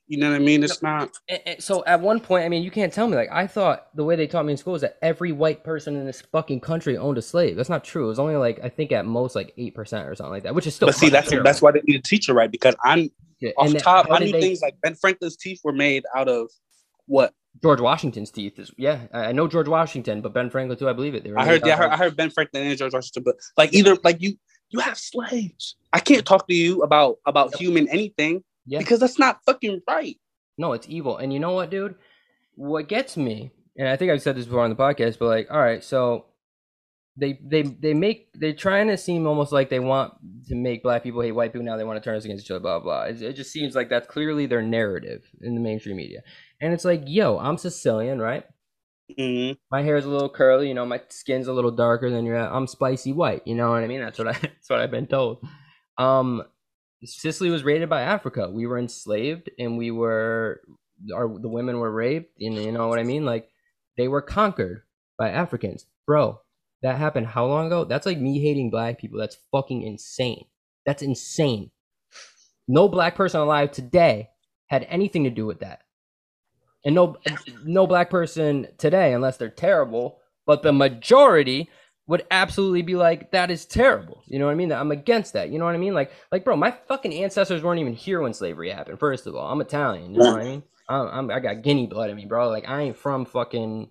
You know what I mean? It's not. And- and so at one point, I mean, you can't tell me like I thought the way they taught me in school is that every white person in this fucking country owned a slave. That's not true. It was only like I think at most like eight percent or something like that, which is still. but see, that's terrible. that's why they need a teacher, right? Because I'm Yeah, off top. I knew they- things like Ben Franklin's teeth were made out of what? George Washington's teeth is yeah. I know George Washington, but Ben Franklin too. I believe it. They were I heard. Yeah, I heard, I heard Ben Franklin and George Washington, but like either like you you have slaves. I can't talk to you about about human anything yeah. because that's not fucking right. No, it's evil. And you know what, dude? What gets me, and I think I've said this before on the podcast, but like, all right, so they they they make they're trying to seem almost like they want to make black people hate white people. Now they want to turn us against each other. Blah blah. It, it just seems like that's clearly their narrative in the mainstream media. And it's like, yo, I'm Sicilian, right? Mhm. My is a little curly. You know, my skin's a little darker than your. I'm spicy white. You know what I mean? That's what I. That's what I've been told. Um, Sicily was raided by Africa. We were enslaved, and we were, our the women were raped. And you know what I mean? Like they were conquered by Africans, bro. That happened how long ago? That's like me hating black people. That's fucking insane. That's insane. No black person alive today had anything to do with that. And no no black person today, unless they're terrible, but the majority would absolutely be like, that is terrible. You know what I mean? I'm against that. You know what I mean? Like, like, bro, my fucking ancestors weren't even here when slavery happened. First of all, I'm Italian. You know what I mean? I'm, I'm I got Guinea blood in me, bro. Like, I ain't from fucking.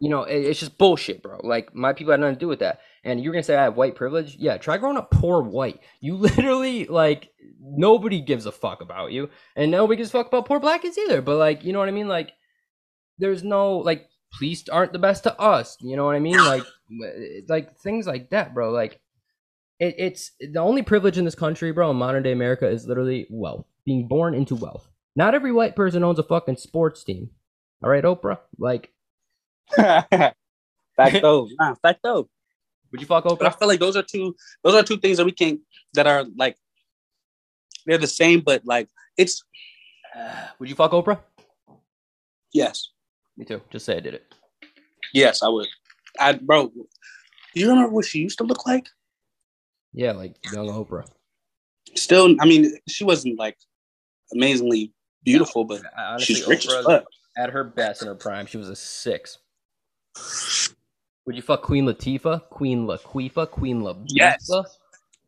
You know, it, it's just bullshit, bro. Like, my people had nothing to do with that. And you're gonna say I have white privilege? Yeah, try growing up poor white. You literally like nobody gives a fuck about you, and nobody gives a fuck about poor black kids either. But like, you know what I mean? Like, there's no like police aren't the best to us. You know what I mean? Like, like things like that, bro. Like, it, it's the only privilege in this country, bro. In modern day America is literally wealth, being born into wealth. Not every white person owns a fucking sports team. All right, Oprah. Like, fact though, nah, though. would you fuck Oprah? But I feel like those are two those are two things that we can't that are like they're the same, but like it's Would you fuck Oprah? yes, Me too. Just say I did it. yes, I would. I bro, do you remember what she used to look like? Yeah, like young Oprah. Still, I mean, she wasn't like amazingly beautiful, but Honestly, she's rich as fuck. at her best in her prime, she was a six. Would you fuck Queen Latifah? Queen Laquifa? Queen Latifah? Yes. Dude,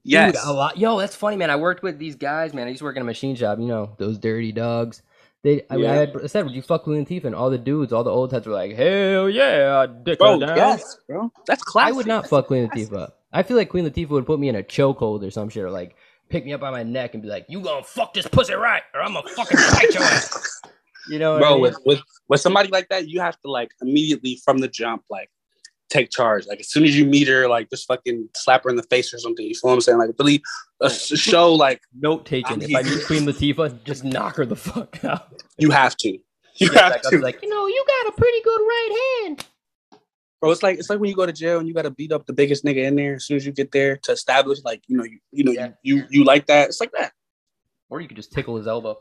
Yes, a lot. Yo, that's funny, man. I worked with these guys, man. I used to work in a machine shop. You know those dirty dogs. They, I, Yeah. I, had, I said, would you fuck Queen Latifah? And all the dudes, all the old heads were like, hell yeah, dick bro, her down. yes, bro. That's classic. I would not fuck Queen Latifah. I feel like Queen Latifah would put me in a chokehold or some shit, or like pick me up by my neck and be like, "You gonna fuck this pussy right, or I'm gonna fucking bite your ass." You know, what I bro mean? with, with with somebody like that you have to like immediately from the jump like take charge. Like as soon as you meet her, like just fucking slap her in the face or something. You feel what I'm saying? Like really a show like Note taken. If I meet Queen Latifah, just knock her the fuck out. you have to. You Yeah, have like, to. like, you know, you got a pretty good right hand. Bro, it's like it's like when you go to jail and you gotta beat up the biggest nigga in there as soon as you get there to establish like you know you you know Yeah. you, you you like that. It's like that. Or you could just tickle his elbow.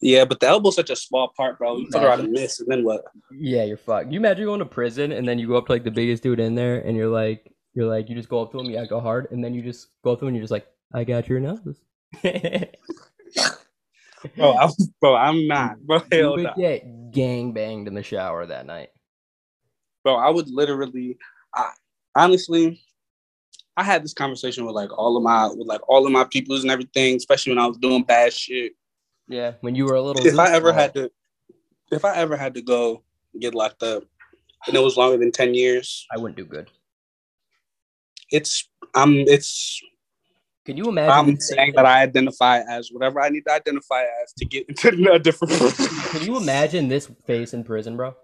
Yeah, but the elbow's such a small part, bro. You figure out a miss and then what? Yeah, you're fucked. You imagine going to prison and then you go up to like the biggest dude in there and you're like, you're like, you just go up to him, yeah, go hard, and then you just go up to him and you're just like, I got your nose. Bro, I'm, bro, I'm not. Bro, you hell would no. get gang banged in the shower that night. Bro, I would literally I honestly I had this conversation with like all of my with like all of my peoples and everything, especially when I was doing bad shit. Yeah, when you were a little. If I ever goofball. had to if I ever had to go get locked up and it was longer than 10 years, I wouldn't do good. it's I'm it's Can you imagine? I'm saying that I identify as whatever I need to identify as to get into a different. Can you imagine this face in prison, bro?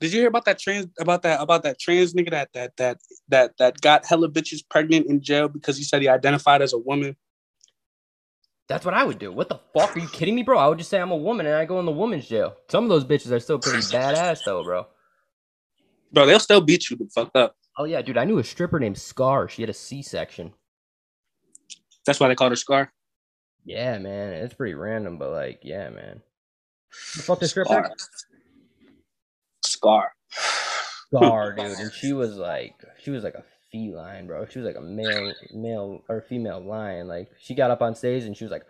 Did you hear about that trans about that about that trans nigga that that that that that got hella bitches pregnant in jail because he said he identified as a woman? That's what I would do. What the fuck? Are you kidding me, bro? I would just say I'm a woman and I go in the woman's jail. Some of those bitches are still pretty badass, though, bro. Bro, they'll still beat you the fuck up. Oh yeah, dude. I knew a stripper named Scar. She had a C-section. That's why they called her Scar. Yeah, man. It's pretty random, but like, yeah, man. The fuck the stripper? Scar. Scar, dude. And she was like, she was like a feline, bro. She was like a male, male or female lion. Like she got up on stage and she was like,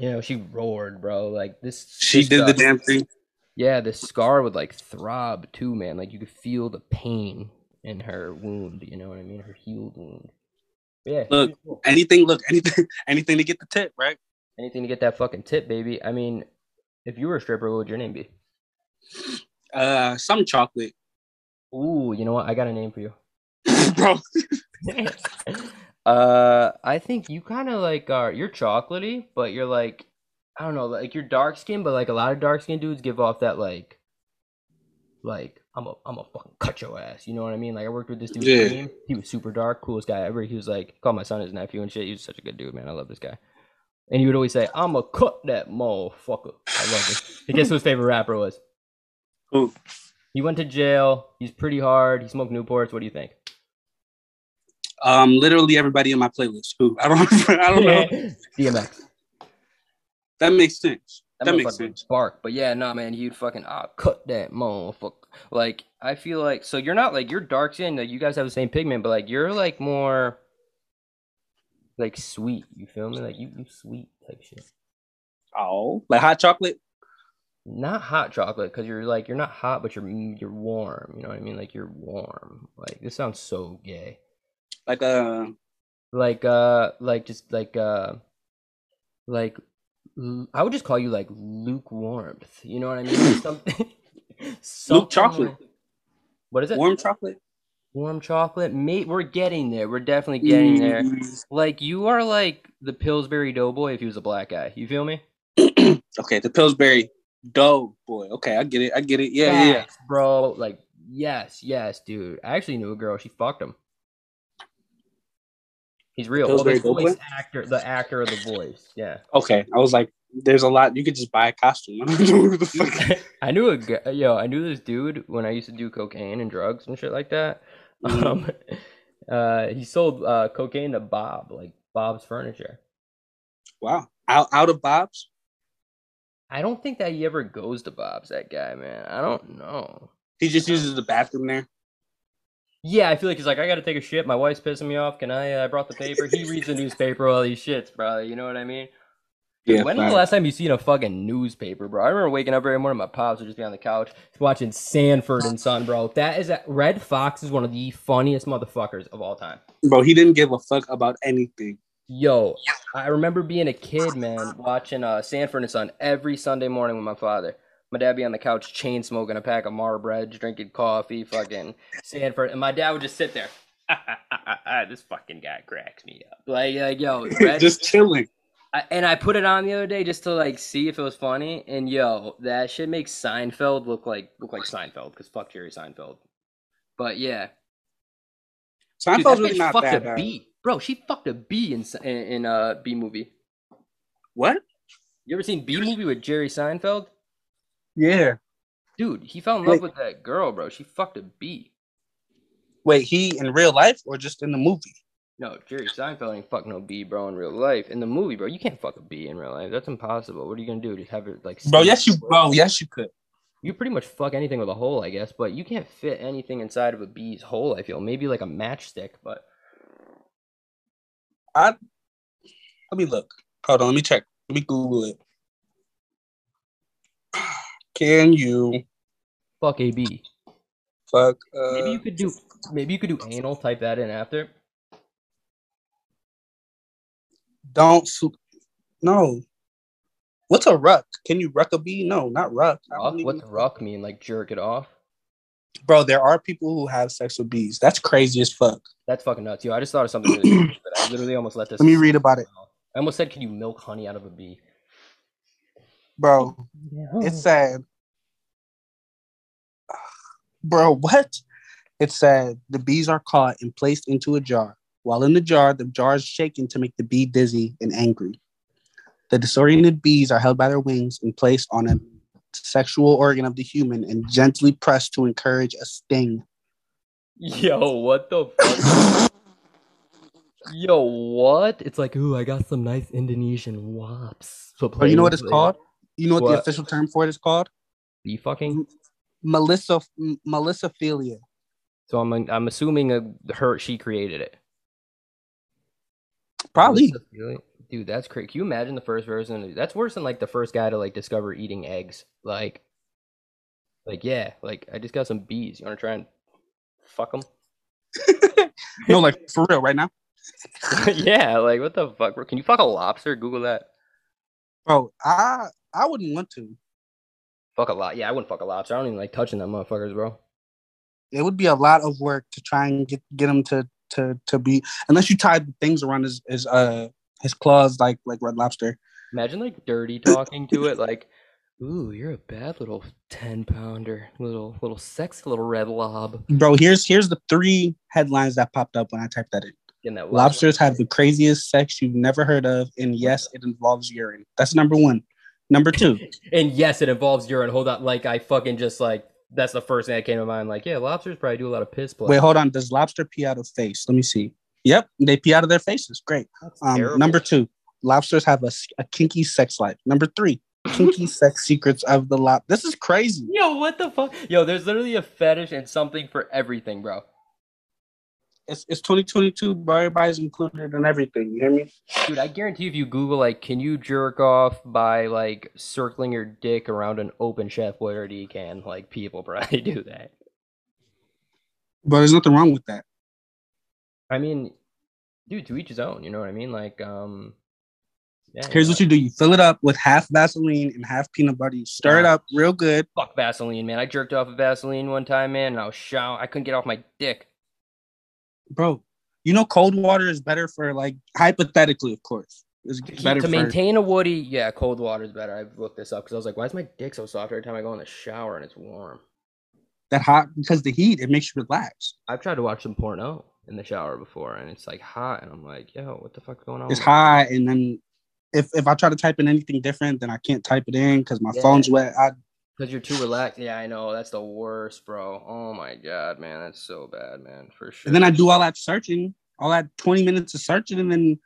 you know, she roared, bro. Like this. She this, did uh, the damn thing. Yeah, the scar would like throb too, man. Like you could feel the pain in her wound. You know what I mean? Her healed wound. But yeah. Look. cool. Anything, look, anything, anything to get the tip, right? anything to get that fucking tip, baby. I mean, if you were a stripper, what would your name be? Uh, some chocolate, Ooh, you know what? I got a name for you. bro. uh, I think you kind of like are. You're chocolatey, but you're like, I don't know, like you're dark skinned, but like a lot of dark skinned dudes give off that like, like I'm a I'm a fucking cut your ass. You know what I mean? Like I worked with this dude. Yeah. Kareem. He was super dark, coolest guy ever. He was like, called my son his nephew and shit. He was such a good dude, man. I love this guy. And he would always say, "I'm a cut that motherfucker." I love it. And guess who his favorite rapper was? Who? He went to jail. He's pretty hard. He smoked Newports. What do you think? Um, literally everybody in my playlist. Who? I don't. I don't know. DMX. That makes sense. That, That makes sense. Bark, but yeah, nah, man, you'd fucking ah, cut that motherfucker. Like, I feel like so you're not like you're dark skin. Like you guys have the same pigment, but like you're like more like sweet. You feel me? Like you, you sweet type shit. Oh, like hot chocolate. Not hot chocolate because you're like you're not hot, but you're you're warm. You know what I mean? Like you're warm. Like this sounds so gay. Like uh, Like uh, like just like uh, like I would just call you like lukewarmth. You know what I mean? Something. something chocolate. What is it? warm chocolate. Warm chocolate, mate. We're getting there. We're definitely getting there. Mm. Like you are like the Pillsbury Doughboy if he was a black guy. You feel me? Okay, the Pillsbury Doughboy. Okay, I get it. I get it. Yeah, yeah, yeah. Bro. Like yes, yes, dude. I actually knew a girl. She fucked him. He's real. Well, Pillsbury the voice actor, the actor of the voice. Yeah. Okay, I was like, there's a lot. You could just buy a costume. I don't know the fuck. I knew a guy, yo. I knew this dude when I used to do cocaine and drugs and shit like that. Mhm. Um, uh, he sold uh cocaine to Bob, like Bob's Furniture. Wow, out out of Bob's. I don't think that he ever goes to Bob's. That guy, man. I don't know. He just uses the bathroom there. Yeah, I feel like he's like, I gotta take a shit. My wife's pissing me off. Can I? Uh, I brought the paper. He reads the newspaper while he shits, bro. You know what I mean? Yeah. when was the last time you seen a fucking newspaper, bro? I remember waking up every morning. My pops would just be on the couch watching Sanford and Son, bro. That is a, Redd Foxx is one of the funniest motherfuckers of all time. Bro, he didn't give a fuck about anything. Yo, I remember being a kid, man, watching uh, Sanford and Son every Sunday morning with my father. My dad be on the couch, chain smoking a pack of Mar bread, drinking coffee, fucking Sanford, and my dad would just sit there. this fucking guy cracks me up. Like, like yo, Red, just chilling. I, and I put it on the other day just to like see if it was funny. And yo, that shit makes Seinfeld look like look like Seinfeld because fuck Jerry Seinfeld. But yeah, Dude, Seinfeld's that really bitch not fucked that a bad. bee, bro. She fucked a bee in in, in uh, a bee movie. What? You ever seen Bee Movie with Jerry Seinfeld? Yeah. Dude, he fell in love Wait. with that girl, bro. She fucked a bee. Wait, he in real life or just in the movie? No, Jerry Seinfeld ain't fuck no bee, bro, in real life. In the movie, bro, you can't fuck a bee in real life. That's impossible. What are you gonna do? Just have it like Bro, yes you bro, yes you could. You pretty much fuck anything with a hole, I guess, but you can't fit anything inside of a bee's hole, I feel. Maybe like a matchstick, but I Let me look. Hold on, let me check. Let me Google it. Can you fuck a bee. fuck uh Maybe you could do maybe you could do anal, type that in after. don't su- no. What's a ruck? Can you ruck a bee? No, not ruck. Ruck? even- What's ruck mean? Like jerk it off? Bro, there are people who have sex with bees. That's crazy as fuck. That's fucking nuts. Yo, I just thought of something really. I literally almost let this Let me read about it. I almost said, can you milk honey out of a bee? Bro, it said Bro, what? It said the bees are caught and placed into a jar. While in the jar, the jar is shaken to make the bee dizzy and angry. The disoriented bees are held by their wings and placed on a sexual organ of the human and gently pressed to encourage a sting. Yo, what the fuck? Yo, what? It's like, ooh, I got some nice Indonesian wops. So But you know what it's called? You know what, the official term for it is called? Bee fucking. Melissa m- Melissophilia. So I'm I'm assuming uh her she created it. Probably. Dude, that's crazy. Can you imagine the first version? That's worse than like the first guy to like discover eating eggs. Like, like yeah, like I just got some bees. You want to try and fuck them? no, like for real, right now, yeah, like what the fuck? bro? Can you fuck a lobster? Google that. bro. I I wouldn't want to. Fuck a lot. Yeah, I wouldn't fuck a lobster. I don't even like touching them motherfuckers, bro. It would be a lot of work to try and get get him to to to be unless you tied things around his his uh his claws like like red lobster. Imagine like dirty talking to it, like, "Ooh, you're a bad little ten pounder, little little sexy little red lob." Bro, here's here's the three headlines that popped up when I typed that in. Getting that Lobsters have the craziest sex you've never heard of, and yes, it involves urine. That's number one. Number two, And yes, it involves urine. Hold on, like I fucking just like that's the first thing that came to mind. Like, yeah, lobsters probably do a lot of piss play. wait, hold on. Does lobster pee out of face? Let me see. Yep, they pee out of their faces. Great. Um, number two, lobsters have a kinky sex life. Number three, kinky sex secrets of the lob. This is crazy. Yo, what the fuck? Yo, there's literally a fetish and something for everything, bro. It's, it's 2022, bro. Everybody's included in everything. You hear me? Dude, I guarantee if you Google like, can you jerk off by like circling your dick around an open chef where you can, like people probably do that. But there's nothing wrong with that. I mean, dude, to each his own. You know what I mean? Like, um, yeah. Here's what you do: you fill it up with half Vaseline and half peanut butter. You stir it up real good. fuck Vaseline, man. I jerked off of Vaseline one time, man, and I was shower. I couldn't get off my dick. Bro. You know, cold water is better for like hypothetically, of course. It's To, better to for maintain a woody, yeah, cold water is better. I've looked this up because I was like, why is my dick so soft every time I go in the shower and it's warm? that hot because the heat it makes you relax. I've tried to watch some porno in the shower before, and it's like hot, and I'm like, yo, what the fuck's going on? It's hot, and then if if I try to type in anything different, then I can't type it in because my Yeah. phone's wet. I Because you're too relaxed. Yeah, I know. That's the worst, bro. Oh my god, man, that's so bad, man, for sure. and then I do all that searching, all that twenty minutes of searching, and then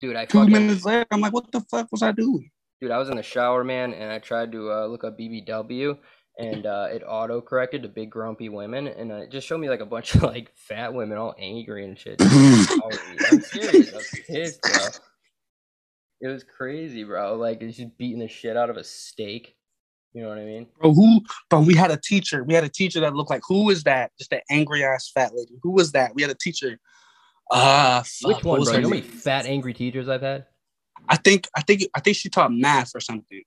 dude, I two fucking, minutes later, I'm like, what the fuck was I doing? dude, I was in the shower, man, and I tried to uh, look up BBW, and uh, it auto corrected to big grumpy women, and uh, it just showed me like a bunch of like fat women all angry and shit. I'm serious. I was pissed, bro. It was crazy, bro. Like it's just beating the shit out of a steak. You know what I mean? Bro, who? But we had a teacher. We had a teacher that looked like who is that? Just that angry ass fat lady. Who was that? We had a teacher. Ah, Which fuck, what one, was bro? You know how many fat angry teachers I've had? I think I think I think she taught math or something.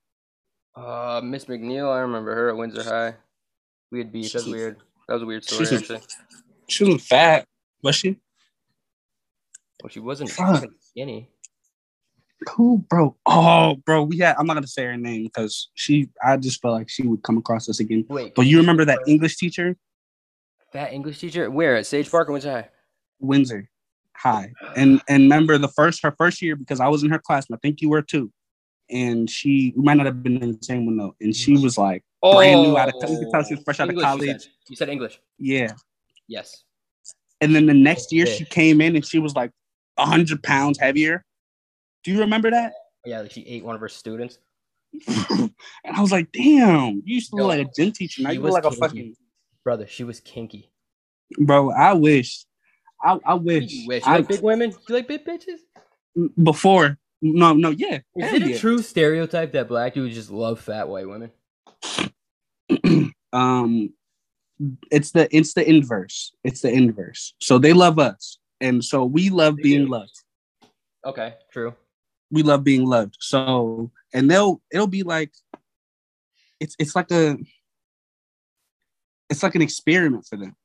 Uh, Miss McNeil, I remember her at Windsor High. We had beef. That's weird. That was a weird story, she's- actually. She wasn't fat, was she? Well, she wasn't Fuck. fucking skinny. Who, bro? Oh, bro, we had. I'm not gonna say her name because she. I just felt like she would come across us again. Wait, But you remember that English teacher, That English teacher? Where at Sage Park or which high? Windsor High, and and remember the first her first year because I was in her class and I think you were too, and she we might not have been in the same one though, and she was like oh, brand new out of. You could tell she was fresh out of English, you college. said. You said English. Yeah, Yes. and then the next year Yeah. she came in and she was like hundred pounds heavier. Do you remember that? Yeah, like she ate one of her students. and I was like, damn, you used to look like a gym teacher. Now you look like a fucking Brother, she was kinky. bro. I wish. I, I wish. You wish. You I, like big women? You like big bitches? before. No, no, yeah. Is it a true stereotype that black dudes just love fat white women? um, it's the it's the inverse. It's the inverse. So they love us, and so we love being loved. Okay, true. We love being loved. So and they'll it'll be like, it's it's like a, it's like an experiment for them,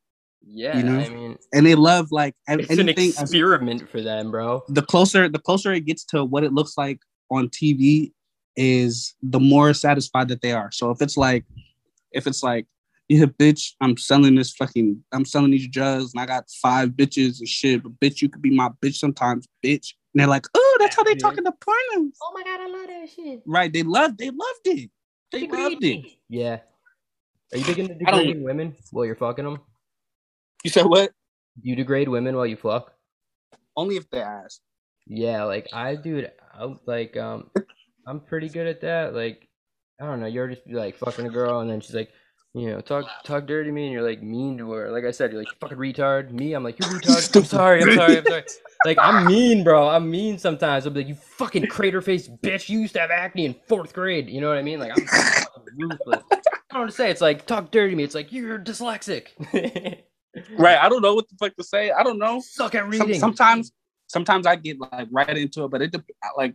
Yeah, You know? I mean, and they love like an- it's an anything. experiment for them, bro. the closer the closer it gets to what it looks like on TV is the more satisfied that they are. So if it's like if it's like yeah, bitch, I'm selling this fucking I'm selling these drugs and I got five bitches and shit, but bitch, you could be my bitch sometimes, bitch. And they're like, oh, that's how they talk in the pornos. Oh my god, I love that shit. Right. They loved they loved it. They loved it. Yeah. Are you big into I don't- degrading women while you're fucking them? You said what? You degrade women while you fuck? Only if they ask. Yeah, like I, dude, I like um, I'm pretty good at that. Like, I don't know, you're just like fucking a girl, and then she's like, you know, talk talk dirty to me, and you're like mean to her. Like I said, you're like fucking retard. Me, I'm like you're retard. I'm sorry, I'm sorry, I'm sorry. Like I'm mean, bro. I'm mean sometimes. I'll be like, you fucking crater faced bitch. You used to have acne in fourth grade. You know what I mean? Like I'm fucking ruthless. I don't know what to say. It's like talk dirty to me. It's like you're dyslexic. Right. I don't know what the fuck to say. I don't know. Suck at Some- reading. sometimes sometimes I get like right into it, but it like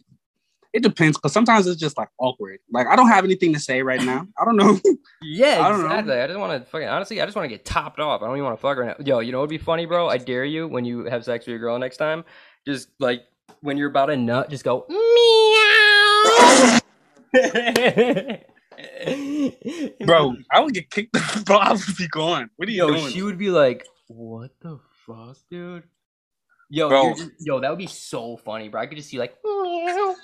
it depends because sometimes it's just like awkward. Like I don't have anything to say right now. I don't know. Yeah, I don't know. I just want to fucking honestly. I just want to get topped off. I don't even want to fuck right now. Yo, you know what'd be funny, bro? I dare you when you have sex with your girl next time. Just like when you're about to nut, just go meow. Bro, I would get kicked. Bro, I would be gone. What are you yo, doing? she would be like, "What the fuck, dude?" Yo, just- yo, that would be so funny, bro. I could just see like, meow.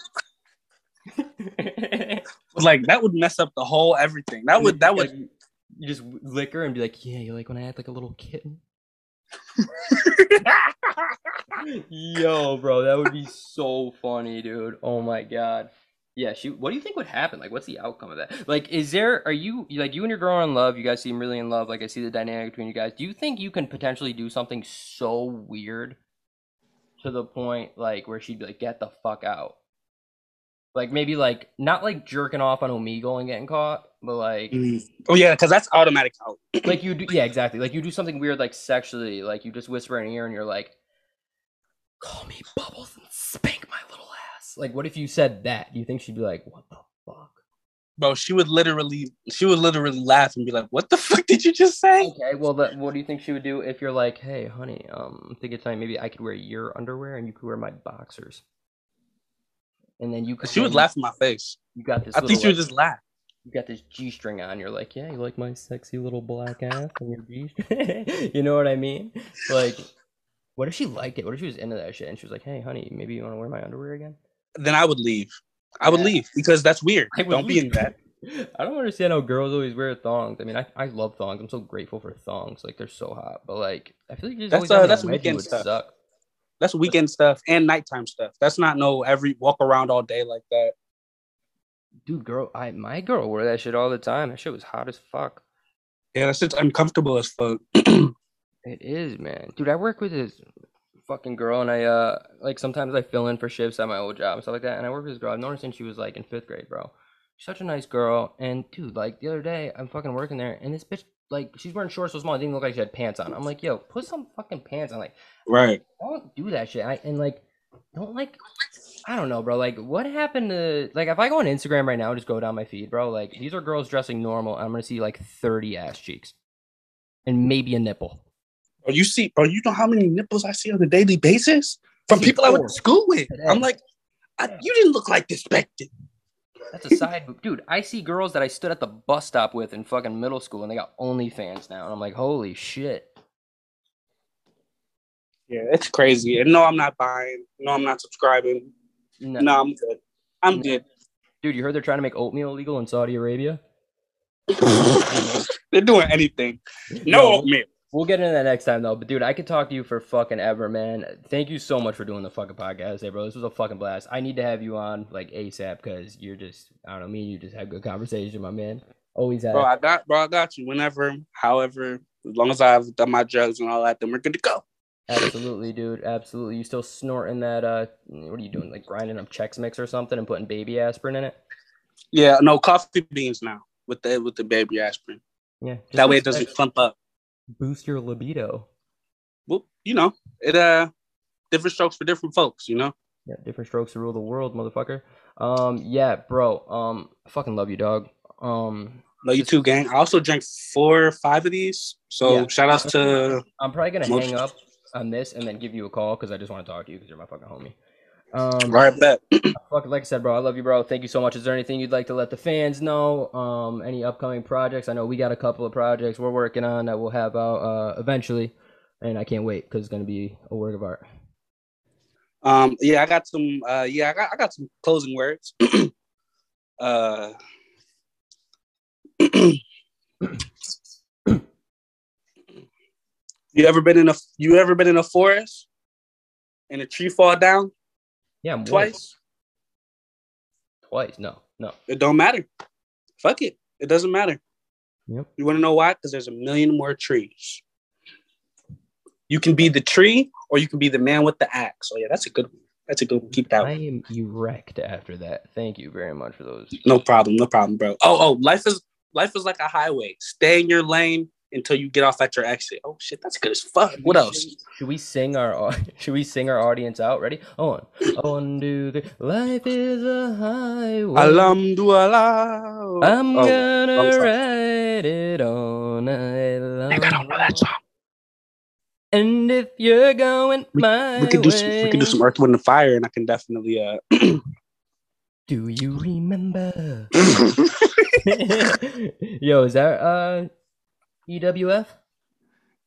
like that would mess up the whole everything. That would that Like, would you just lick her and be like, "Yeah, you like when I act like a little kitten." Yo, bro, that would be so funny, dude. Oh my god. Yeah, she. What do you think would happen? Like, what's the outcome of that? Like, is there? Are you like you and your girl are in love? You guys seem really in love. Like, I see the dynamic between you guys. Do you think you can potentially do something so weird to the point like where she'd be like, "Get the fuck out"? Like maybe like not like jerking off on Omegle and getting caught, but like Mm. Oh yeah, because that's automatic out. like you do yeah exactly like you do something weird like sexually like you just whisper in her ear and you're like call me bubbles and spank my little ass like what if you said that do you think she'd be like what the fuck Bro, she would literally she would literally laugh and be like, What the fuck did you just say? okay well that what do you think she would do if you're like hey honey um I think it's time maybe i could wear your underwear and you could wear my boxers and then you could She would laugh in my face. you got this I think she would like, just laugh. you got this G string on. You're like, yeah, you like my sexy little black ass and your G. String? You know what I mean? Like, what if she liked it? What if she was into that shit and she was like, hey, honey, maybe you want to wear my underwear again? Then I would leave. I would Yeah. leave because that's weird. I Don't be in that. I don't understand how girls always wear thongs. I mean, I, I love thongs. I'm so grateful for thongs. Like they're so hot. But like, I feel like you just That's, uh, that's weekend would stuff. suck. That's weekend stuff and nighttime stuff. That's not no every walk around all day like that. Dude, girl, I my girl wore that shit all the time. That shit was hot as fuck. Yeah, that's just uncomfortable as fuck. It is, man. Dude, I work with this fucking girl, and I uh like sometimes I fill in for shifts at my old job and stuff like that. And I work with this girl. I've known her since she was like in fifth grade, bro. She's such a nice girl. And dude, like the other day, I'm fucking working there, and this bitch, like, she's wearing shorts so small, it didn't look like she had pants on. I'm like, yo, put some fucking pants on. Like, right. don't do that shit. I, and like, don't like, I don't know, bro. Like, what happened to like if I go on Instagram right now, just go down my feed, bro. Like, these are girls dressing normal, I'm gonna see like 30 ass cheeks, and maybe a nipple. Bro, you see, bro, you know how many nipples I see on a daily basis from people I went to school with. today. I'm like, I, you didn't look like this back then. That's a side. Dude, I see girls that I stood at the bus stop with in fucking middle school and they got OnlyFans now. And I'm like, holy shit. Yeah, it's crazy. And no, I'm not buying. No, I'm not subscribing. No. No, I'm good. I'm No. good. Dude, you heard they're trying to make oatmeal illegal in Saudi Arabia? They're doing anything. No, No. oatmeal. We'll get into that next time though. But dude, I could talk to you for fucking ever, man. Thank you so much for doing the fucking podcast, hey bro. This was a fucking blast. I need to have you on like ASAP because you're just I don't know, me and you just have good conversation, my man. Always have. Bro, I got bro, I got you. Whenever, however, as long as I've done my drugs and all that, then we're good to go. Absolutely, dude. Absolutely. You still snorting that uh what are you doing? Like grinding up Chex Mix or something and putting baby aspirin in it? Yeah, no coffee beans now with the with the baby aspirin. Yeah. that way it doesn't clump up. Boost your libido. Well, you know, it uh different strokes for different folks, you know. Yeah, different strokes to rule the world, motherfucker. Um, yeah, bro. Um, I fucking love you, dog. Um, Love you too, gang. I also drank four or five of these. So Yeah. shout outs to I'm probably gonna Most- hang up on this and then give you a call because I just want to talk to you because you're my fucking homie. Um, right bet. fuck, like I said, bro, I love you, bro. Thank you so much. Is there anything you'd like to let the fans know? Um, any upcoming projects? I know we got a couple of projects we're working on that we'll have out uh eventually, and I can't wait because it's gonna be a work of art. Um, yeah, I got some. Uh, yeah, I got I got some closing words. uh, you ever been in a you ever been in a forest and a tree fall down Yeah, I'm twice? Twice? No, no. It don't matter. Fuck it. It doesn't matter. Yep. You want to know why? Because there's a million more trees. You can be the tree, or you can be the man with the axe. So yeah, that's a good one. That's a good one. Keep that I one. am erect after that. Thank you very much for those. No problem. No problem, bro. Oh, oh, life is life is like a highway. Stay in your lane until you get off at your exit. Oh shit, that's good as fuck. What else? Should we sing our Should we sing our audience out? Ready? On, on, three. Life is a highway. Alhamdulillah. I'm Oh, gonna ride it all night long. I don't know that song. And if you're going We, my we could do some. We could do some Earth, Wind, and Fire, and I can definitely. uh Do you remember? Yo, is that uh EWF?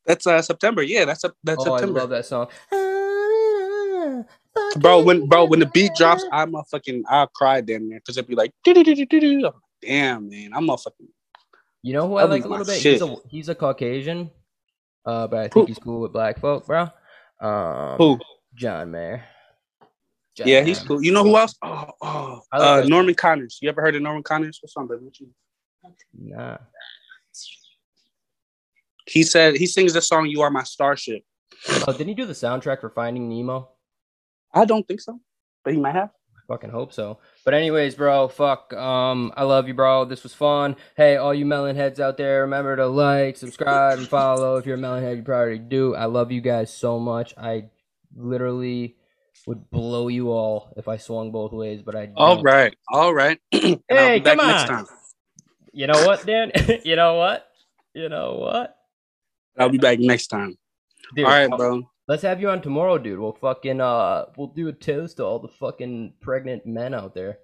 That's uh September. Yeah, that's a that's oh, I love that song. bro when bro when the beat drops i'm a fucking i'll cry damn near because it'd be like damn man i'm a fucking You know who I like a little bit? shit. He's a he's a Caucasian, uh, but I think he's cool with black folk, bro. Um, who John Mayer. John yeah he's cool you know who else oh oh uh norman connors you ever heard of norman connors what's on baby? What you- Nah. He said he sings the song you are my starship Oh, didn't he do the soundtrack for Finding Nemo? i don't think so but he might have I Fucking hope so. But anyways, bro, fuck. Um, I love you, bro. This was fun. Hey, all you melon heads out there, remember to like, subscribe, and follow. If you're a melon head, you probably do. I love you guys so much. I literally would blow you all if I swung both ways, but I. all don't. right all right Hey, be back come next on. time You know what, Dan? you know what? You know what? I'll be back next time Dude, all right bro Let's have you on tomorrow, dude. We'll fucking uh, we'll do a toast to all the fucking pregnant men out there.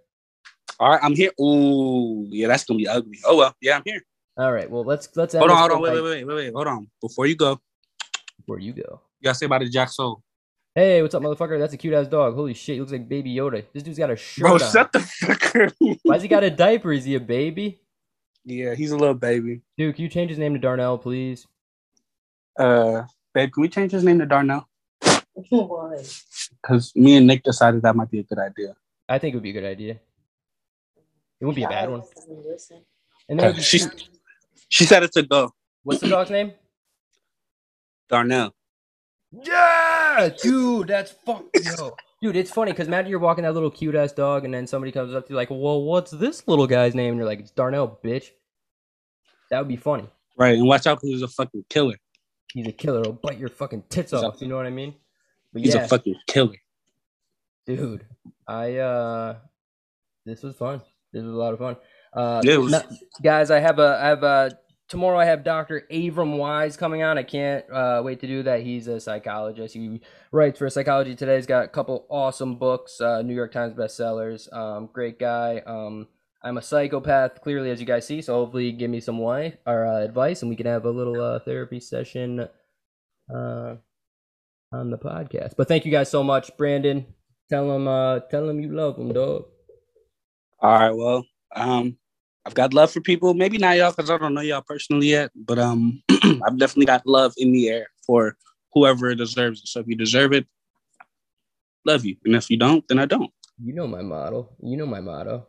all right i'm here Ooh, yeah that's gonna be ugly oh well yeah i'm here All right. Well, let's let's hold on hold on wait wait wait wait wait hold on before you go before you go? you gotta say about the jack soul Hey, what's up, motherfucker? That's a cute ass dog. Holy shit, he looks like Baby Yoda. This dude's got a shirt bro on. shut the fuck up Why's he got a diaper? Is he a baby? Yeah, he's a little baby. Dude, can you change his name to Darnell, please? Uh, babe, can we change his name to Darnell? Why? Because me and Nick decided that might be a good idea. I think it would be a good idea. It wouldn't be a bad one. And then Uh, she's she said it's a go. what's the dog's name? Darnell. Yeah, dude, that's fuck yo. Dude, it's funny because imagine you're walking that little cute ass dog, and then somebody comes up to you like, "Well, what's this little guy's name?" And you're like, "It's Darnell, bitch." That would be funny. Right, and watch out because he's a fucking killer. He's a killer. He'll bite your fucking tits He's a- off. You know what I mean? But He's yeah, a fucking killer. dude, I uh, this was fun. This was a lot of fun. Uh, Yeah, was- guys, I have a I have a tomorrow I have Dr. Avram Wise coming on. I can't uh, wait to do that. He's a psychologist. He writes for Psychology Today. He's got a couple awesome books, uh, New York Times bestsellers. Um, great guy. Um, I'm a psychopath, clearly, as you guys see. So hopefully, give me some wife or uh, advice, and we can have a little uh, therapy session uh, on the podcast. But thank you guys so much, Brandon. Tell him, uh, tell him you love him, dog. All right, well, um, I've got love for people. Maybe not y'all because I don't know y'all personally yet, but um, I've definitely got love in the air for whoever deserves it. So if you deserve it, love you, and if you don't, then I don't. You know my motto. You know my motto.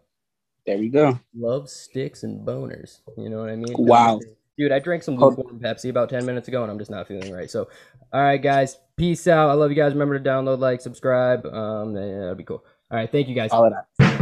There we go. Love sticks and boners. You know what I mean? Wow. Dude, I drank some lukewarm Pepsi about 10 minutes ago and I'm just not feeling right. So, all right, guys. Peace out. I love you guys. Remember to download, like, subscribe. Um, that'd be cool. All right. Thank you guys. All of that.